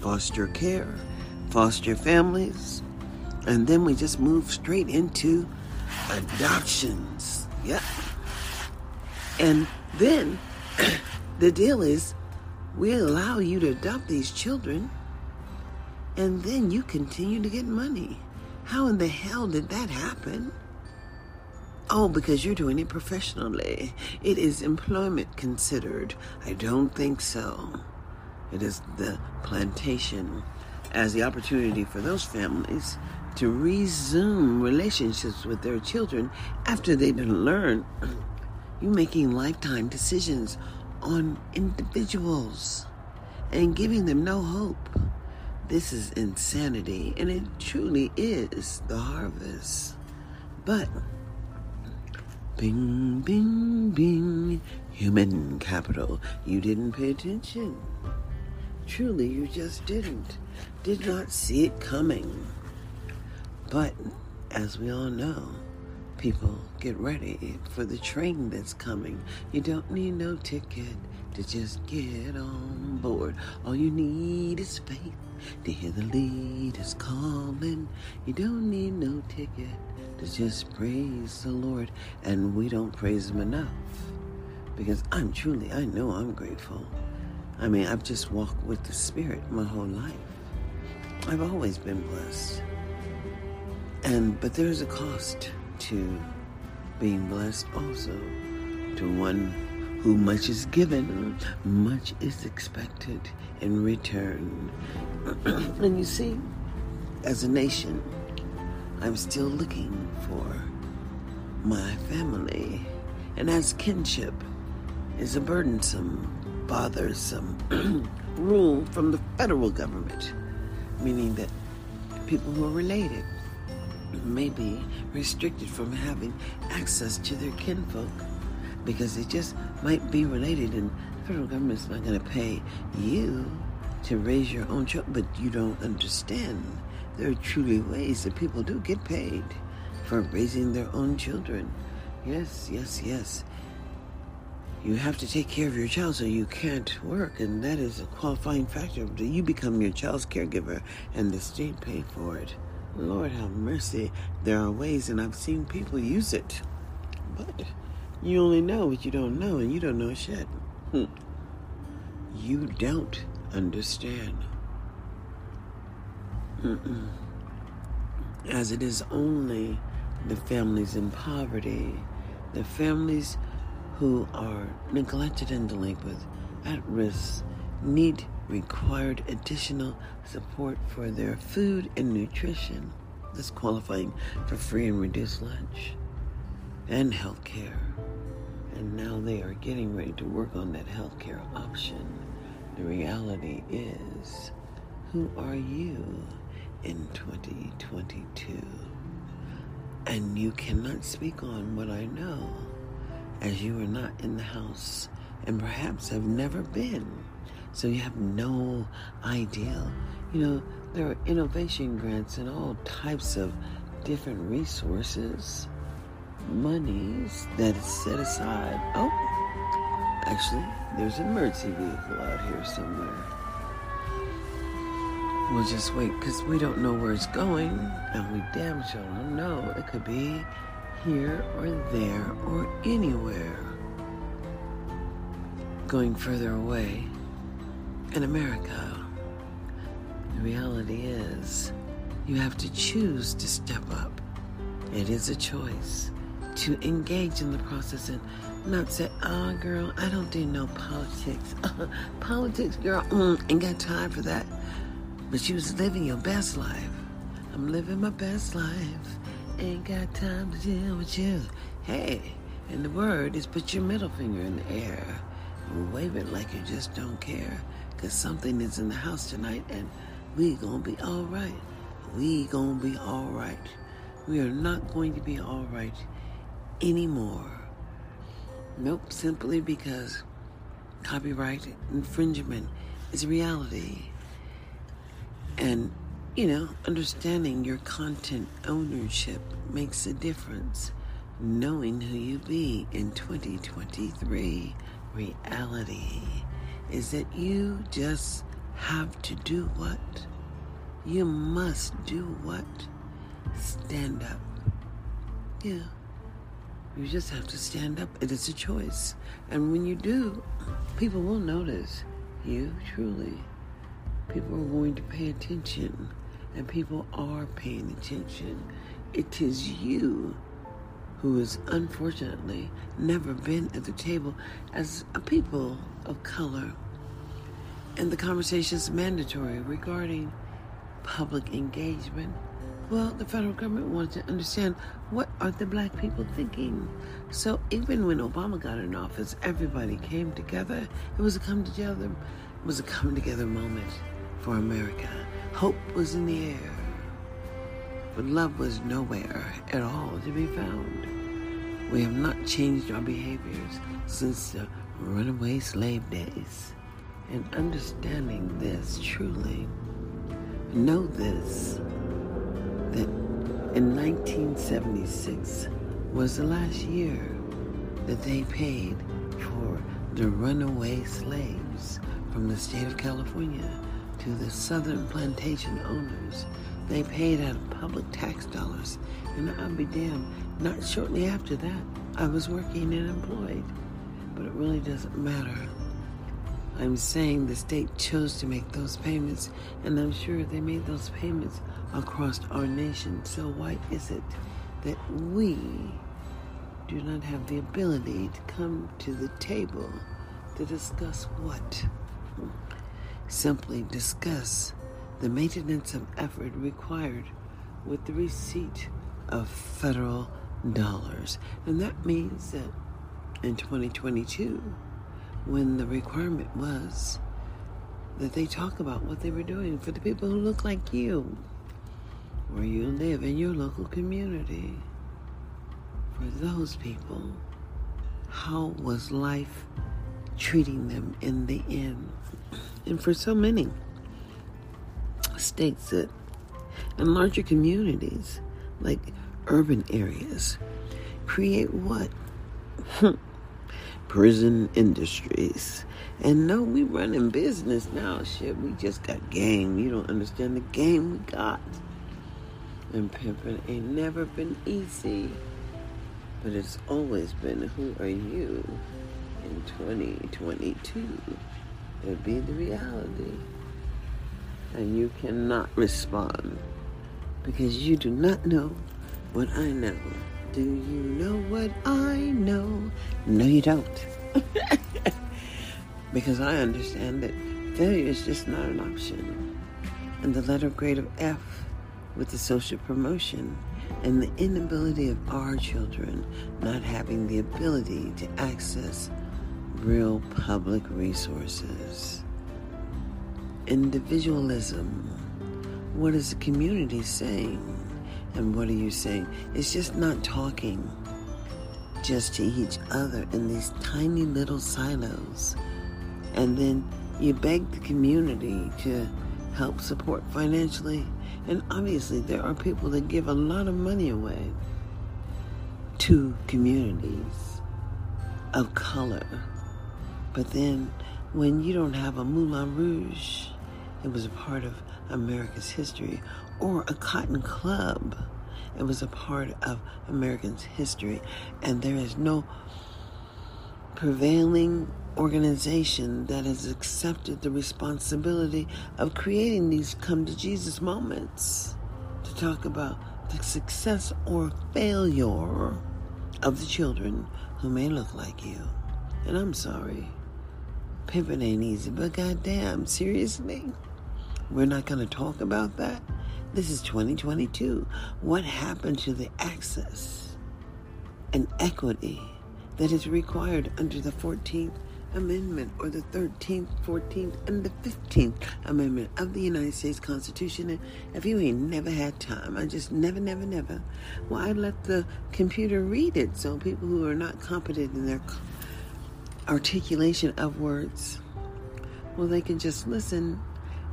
Foster care, foster families, and then we just move straight into adoptions. Yep. And then [clears throat] the deal is we allow you to adopt these children, and then you continue to get money. How in the hell did that happen? Oh, because you're doing it professionally. It is employment considered. I don't think so. It is the plantation as the opportunity for those families to resume relationships with their children after they've been learned You're making lifetime decisions on individuals and giving them no hope. This is insanity, and it truly is the harvest. But, bing, bing, bing, human capital, you didn't pay attention. Truly, you just didn't. Did not see it coming. But, as we all know, people get ready for the train that's coming. You don't need no ticket to just get on board. All you need is faith to hear the leaders calling. You don't need no ticket to just praise the Lord. And we don't praise Him enough because I'm truly, I know I'm grateful. I mean, I've just walked with the Spirit my whole life. I've always been blessed. And, but there's a cost to being blessed also. To one who much is given, much is expected in return. [clears throat] and you see, as a nation, I'm still looking for my family. And as kinship is a burdensome, bothersome [clears throat] rule from the federal government, meaning that people who are related may be restricted from having access to their kinfolk because they just might be related and the federal government's not going to pay you to raise your own child but you don't understand there are truly ways that people do get paid for raising their own children yes yes yes you have to take care of your child so you can't work and that is a qualifying factor you become your child's caregiver and the state pay for it Lord have mercy. There are ways, and I've seen people use it. But you only know what you don't know, and you don't know shit. Hmm. You don't understand. Mm-mm. As it is only the families in poverty, the families who are neglected and delinquent, at risk, need required additional support for their food and nutrition. That's qualifying for free and reduced lunch and health care. And now they are getting ready to work on that health care option. The reality is, who are you in 2022? And you cannot speak on what I know as you are not in the house and perhaps have never been so you have no idea. You know, there are innovation grants and all types of different resources, monies that is set aside. Oh, actually, there's an emergency vehicle out here somewhere. We'll just wait because we don't know where it's going, and we damn sure don't know. It could be here or there or anywhere. Going further away in America, the reality is you have to choose to step up. It is a choice to engage in the process and not say, oh, girl, I don't do no politics. [laughs] politics, girl, mm, ain't got time for that. But you was living your best life. I'm living my best life. Ain't got time to deal with you. Hey, and the word is put your middle finger in the air and wave it like you just don't care because something is in the house tonight and we gonna be all right. We gonna be all right. We are not going to be all right anymore. Nope, simply because copyright infringement is reality. And, you know, understanding your content ownership makes a difference. Knowing who you be in 2023 reality is that you just have to do what? You must do what? Stand up. Yeah. You just have to stand up. It is a choice. And when you do, people will notice you truly. People are going to pay attention. And people are paying attention. It is you who has unfortunately never been at the table as a people of color. And the conversation is mandatory regarding public engagement Well, the federal government wanted to understand what are the black people thinking. So even when Obama got in office, everybody came together. It was a come together, it was a come together moment for America. Hope was in the air, but love was nowhere at all to be found. We have not changed our behaviors since the runaway slave days. And understanding this truly, know this that in 1976 was the last year that they paid for the runaway slaves from the state of California to the southern plantation owners. They paid out of public tax dollars. And I'll be damned, not shortly after that, I was working and employed. But it really doesn't matter. I'm saying the state chose to make those payments, and I'm sure they made those payments across our nation. So why is it that we do not have the ability to come to the table to discuss what? Simply discuss the maintenance of effort required with the receipt of federal dollars. And that means that in 2022, when the requirement was that they talk about what they were doing for the people who look like you, where you live in your local community. For those people, how was life treating them in the end? And for so many states that and larger communities, like urban areas, create what? [laughs] Prison industries. And no, we running business now. Shit, we just got game. You don't understand the game we got. And pimping ain't never been easy. But it's always been who are you in 2022? It'll be the reality. And you cannot respond because you do not know what I know. Do you know what I know? No, you don't. [laughs] because I understand that failure is just not an option. And the letter grade of F with the social promotion and the inability of our children not having the ability to access real public resources. Individualism. What is the community saying? And what are you saying? It's just not talking just to each other in these tiny little silos. And then you beg the community to help support financially. And obviously, there are people that give a lot of money away to communities of color. But then, when you don't have a Moulin Rouge, it was a part of America's history, or a Cotton Club, it was a part of Americans' history, and there is no prevailing organization that has accepted the responsibility of creating these come to Jesus moments to talk about the success or failure of the children who may look like you. And I'm sorry, pimping ain't easy, but goddamn, seriously? We're not to talk about that? This is 2022. What happened to the access and equity that is required under the 14th Amendment or the 13th, 14th, and the 15th Amendment of the United States Constitution. And if you ain't never had time, I just never, never, never, well, I let the computer read it so people who are not competent in their articulation of words, well, they can just listen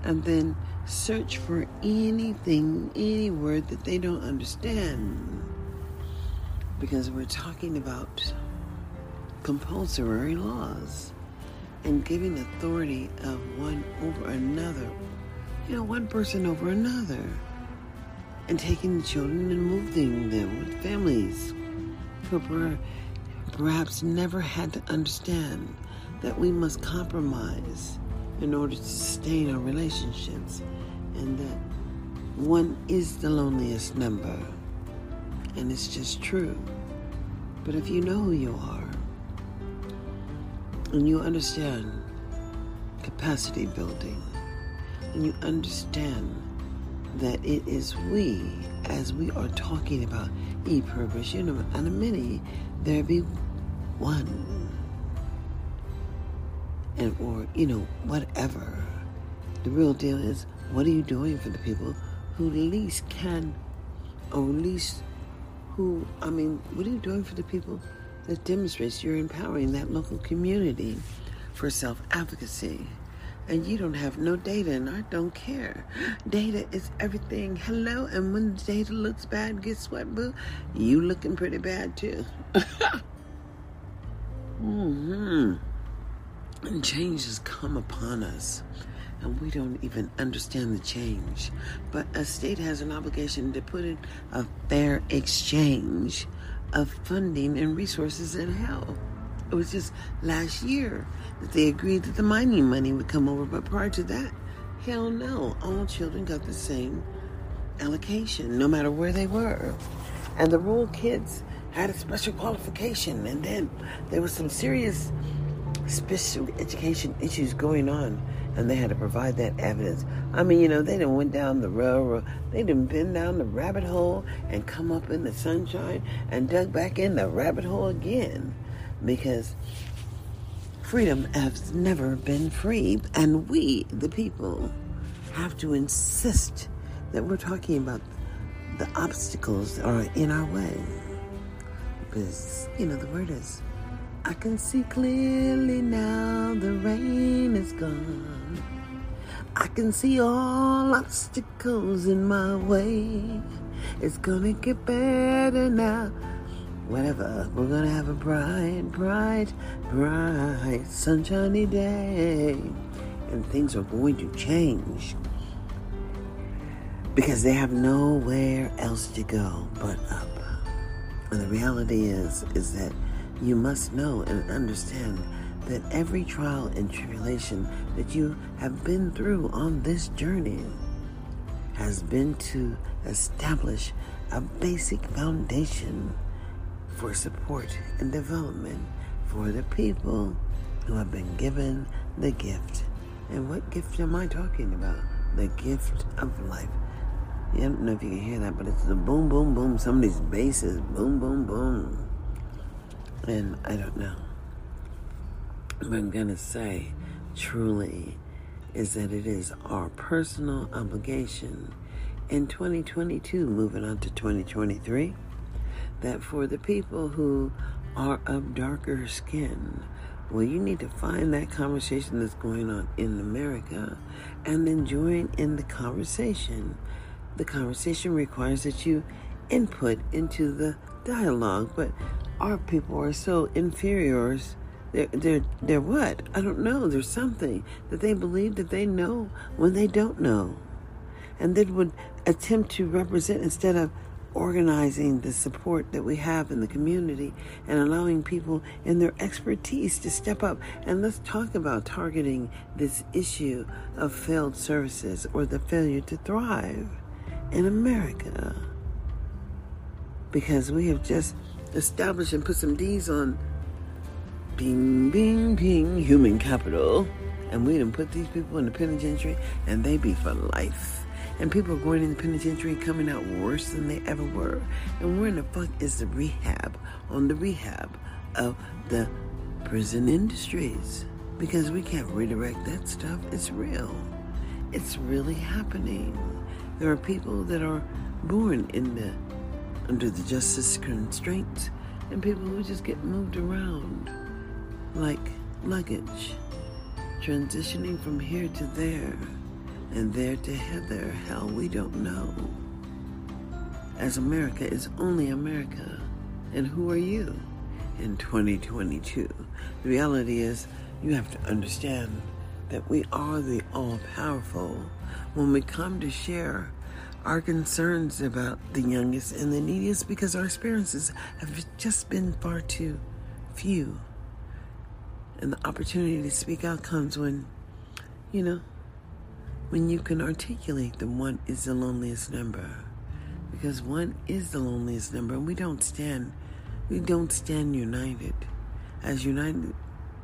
and then search for anything, any word that they don't understand. Because we're talking about compulsory laws and giving authority of one over another, you know, one person over another, and taking the children and moving them with families who perhaps never had to understand that we must compromise in order to sustain our relationships and that one is the loneliest number and it's just true. But if you know who you are, and you understand capacity building, and you understand that it is we, as we are talking about e pluribus, you know, and many, there be one. And, or, you know, whatever. The real deal is, what are you doing for the people who least can, or least who, I mean, what are you doing for the people that demonstrates you're empowering that local community for self advocacy? and you don't have no data, and I don't care. Data is everything. Hello, and when the data looks bad, guess what, boo? You looking pretty bad too. [laughs] hmm And change has come upon us, and we don't even understand the change. But a state has an obligation to put in a fair exchange of funding and resources and help. It was just last year that they agreed that the mining money would come over, but prior to that, hell no. All children got the same allocation, no matter where they were. And the rural kids had a special qualification, and then there was some serious special education issues going on, and they had to provide that evidence. I mean, you know, they didn't went down the railroad, they didn't been down the rabbit hole and come up in the sunshine and dug back in the rabbit hole again because freedom has never been free. And we, the people, have to insist that we're talking about the obstacles that are in our way. Because, you know, the word is, I can see clearly now the rain is gone. I can see all obstacles in my way. It's gonna get better now whatever. We're gonna have a bright, bright, bright, sunshiny day. And things are going to change. Because they have nowhere else to go but up. And the reality is, is that you must know and understand that every trial and tribulation that you have been through on this journey has been to establish a basic foundation for support and development for the people who have been given the gift. And what gift am I talking about? The gift of life. Yeah, I don't know if you can hear that, but it's the boom, boom, boom. Somebody's bass is boom, boom, boom. And I don't know. What I'm going to say truly is that it is our personal obligation in 2022, moving on to 2023 that for the people who are of darker skin, well, you need to find that conversation that's going on in America and then join in the conversation. The conversation requires that you input into the dialogue, but our people are so inferior. They're, they're, they're what? I don't know. There's something that they believe that they know when they don't know. And then would attempt to represent instead of organizing the support that we have in the community and allowing people in their expertise to step up. And let's talk about targeting this issue of failed services or the failure to thrive in America. Because we have just established and put some D's on bing, bing, bing, human capital. And we didn't put these people in the penitentiary and they be for life and people are going in the penitentiary coming out worse than they ever were. And where in the fuck is the rehab on the rehab of the prison industries? Because we can't redirect that stuff. It's real. It's really happening. There are people that are born in the under the justice constraints and people who just get moved around like luggage, transitioning from here to there and there to Heather, hell, we don't know. As America is only America. And who are you in 2022? The reality is, you have to understand that we are the all powerful when we come to share our concerns about the youngest and the neediest because our experiences have just been far too few. And the opportunity to speak out comes when, you know, when you can articulate that one is the loneliest number. Because one is the loneliest number, and we don't stand, we don't stand united. As united,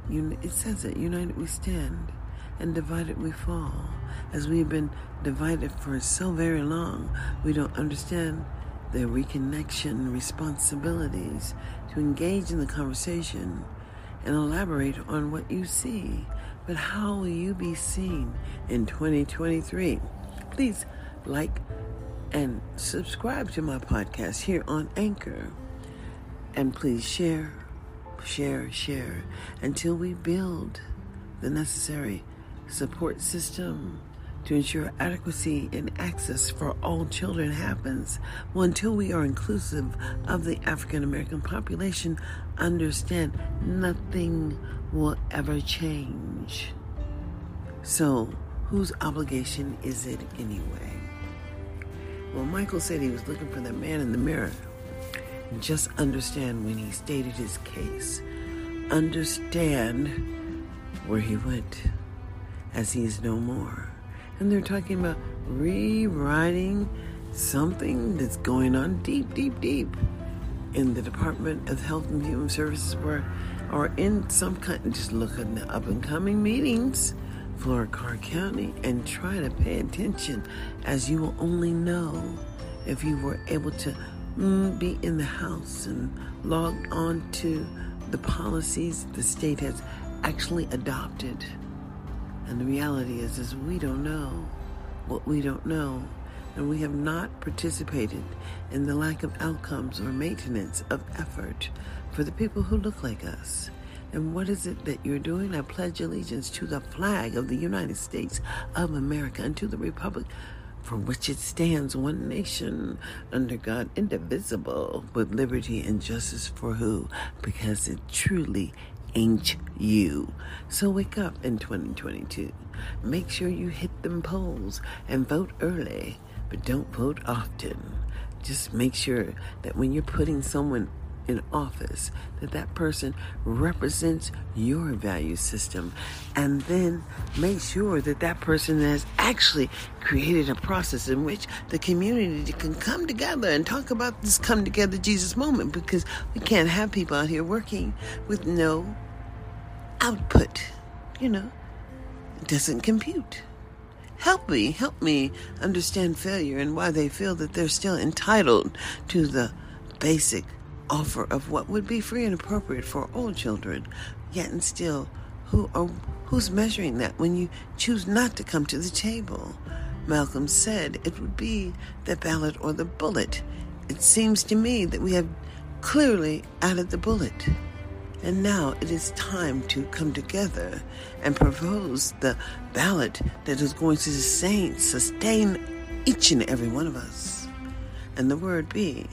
it says it, united we stand. and divided we fall. As we've been divided for so very long, we don't understand the reconnection responsibilities to engage in the conversation and elaborate on what you see. But how will you be seen in 2023? Please like and subscribe to my podcast here on Anchor. And please share, share, share until we build the necessary support system to ensure adequacy and access for all children happens. Well, until we are inclusive of the African American population, understand nothing will ever change. So, whose obligation is it anyway? Well, Michael said he was looking for the man in the mirror. Just understand when he stated his case. Understand where he went as he is no more. And they're talking about rewriting something that's going on deep, deep, deep in the Department of Health and Human Services where or in some kind just look at the up and coming meetings Florida Clark County and try to pay attention as you will only know if you were able to mm, be in the house and log on to the policies the state has actually adopted. And the reality is, is we don't know what we don't know. And we have not participated in the lack of outcomes or maintenance of effort for the people who look like us. And what is it that you're doing? I pledge allegiance to the flag of the United States of America and to the Republic for which it stands, one nation under God, indivisible, with liberty and justice for who? Because it truly ain't you. So wake up in 2022. Make sure you hit them polls and vote early, but don't vote often. Just make sure that when you're putting someone in office, that that person represents your value system. And then make sure that that person has actually created a process in which the community can come together and talk about this come together Jesus moment because we can't have people out here working with no output. You know, it doesn't compute. Help me, help me understand failure and why they feel that they're still entitled to the basic offer of what would be free and appropriate for all children, yet and still, who are who's measuring that when you choose not to come to the table? Malcolm said it would be the ballot or the bullet. It seems to me that we have clearly added the bullet. And now it is time to come together and propose the ballot that is going to sustain, sustain each and every one of us. And the word be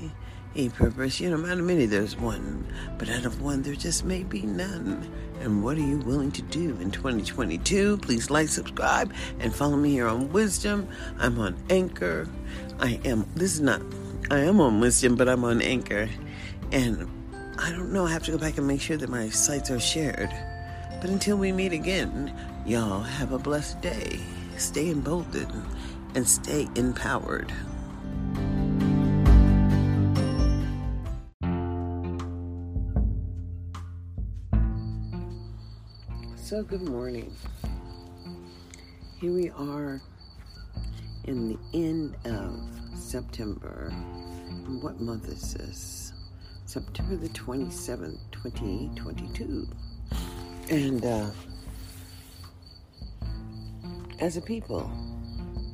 a purpose. You know, out of many there's one, but out of one there just may be none. And what are you willing to do in 2022? Please like, subscribe, and follow me here on Wisdom. I'm on Anchor. I am, this is not, I am on Wisdom, but I'm on Anchor. And I don't know, I have to go back and make sure that my sites are shared. But until we meet again, y'all have a blessed day. Stay emboldened and stay empowered. So, good morning. Here we are in the end of September. What month is this? September the 27th, 2022. And uh, as a people,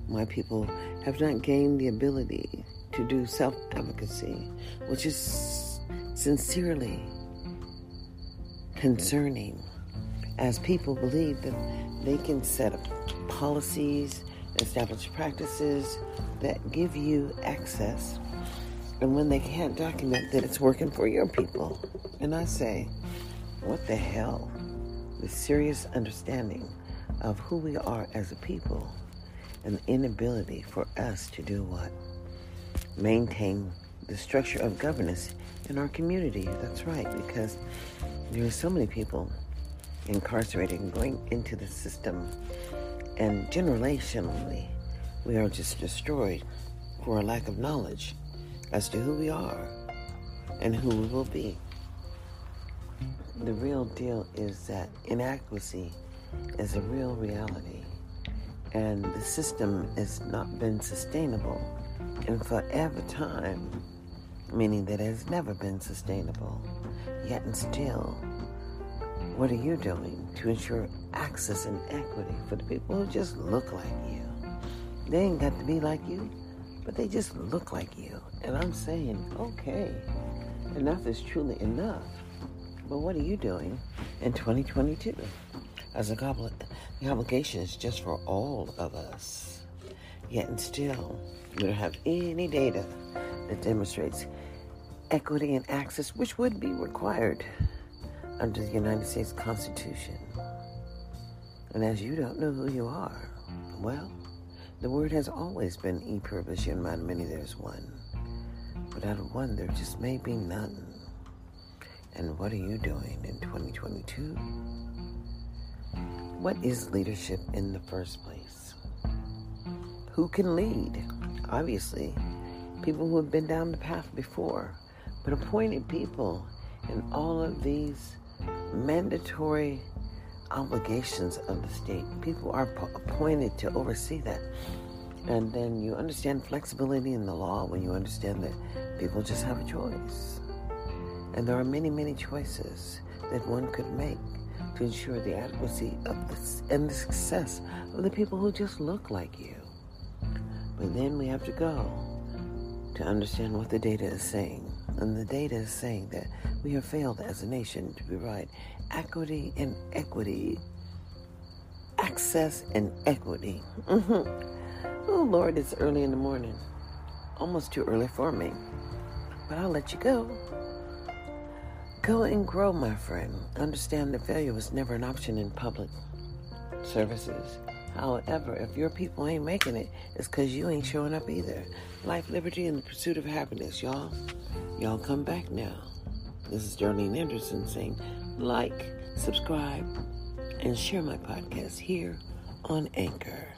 my people have not gained the ability to do self advocacy, which is sincerely concerning as people believe that they can set up policies, establish practices that give you access, and when they can't document that it's working for your people. And I say, what the hell? The serious understanding of who we are as a people and the inability for us to do what? Maintain the structure of governance in our community. That's right, because there are so many people incarcerated and going into the system. And generationally, we are just destroyed for a lack of knowledge as to who we are and who we will be. The real deal is that inadequacy is a real reality. And the system has not been sustainable in forever time, meaning that it has never been sustainable. Yet and still, what are you doing to ensure access and equity for the people who just look like you? They ain't got to be like you, but they just look like you. And I'm saying, okay, enough is truly enough. But what are you doing in 2022? As a goblet, the obligation is just for all of us. Yet and still, you don't have any data that demonstrates equity and access, which would be required under the United States Constitution. And as you don't know who you are, well, the word has always been e pluribus unum, out many there's one. But out of one, there just may be none. And what are you doing in 2022? What is leadership in the first place? Who can lead? Obviously, people who have been down the path before, but appointed people in all of these mandatory obligations of the state. People are appointed to oversee that. And then you understand flexibility in the law when you understand that people just have a choice. And there are many, many choices that one could make to ensure the adequacy of this and the success of the people who just look like you. But then we have to go to understand what the data is saying. And the data is saying that we have failed as a nation to provide equity and equity, access and equity. Mm-hmm. Oh, Lord, it's early in the morning. Almost too early for me. But I'll let you go. Go and grow, my friend. Understand that failure was never an option in public services. However, if your people ain't making it, it's because you ain't showing up either. Life, liberty, and the pursuit of happiness, y'all. Y'all come back now. This is Darlene Anderson saying like, subscribe, and share my podcast here on Anchor.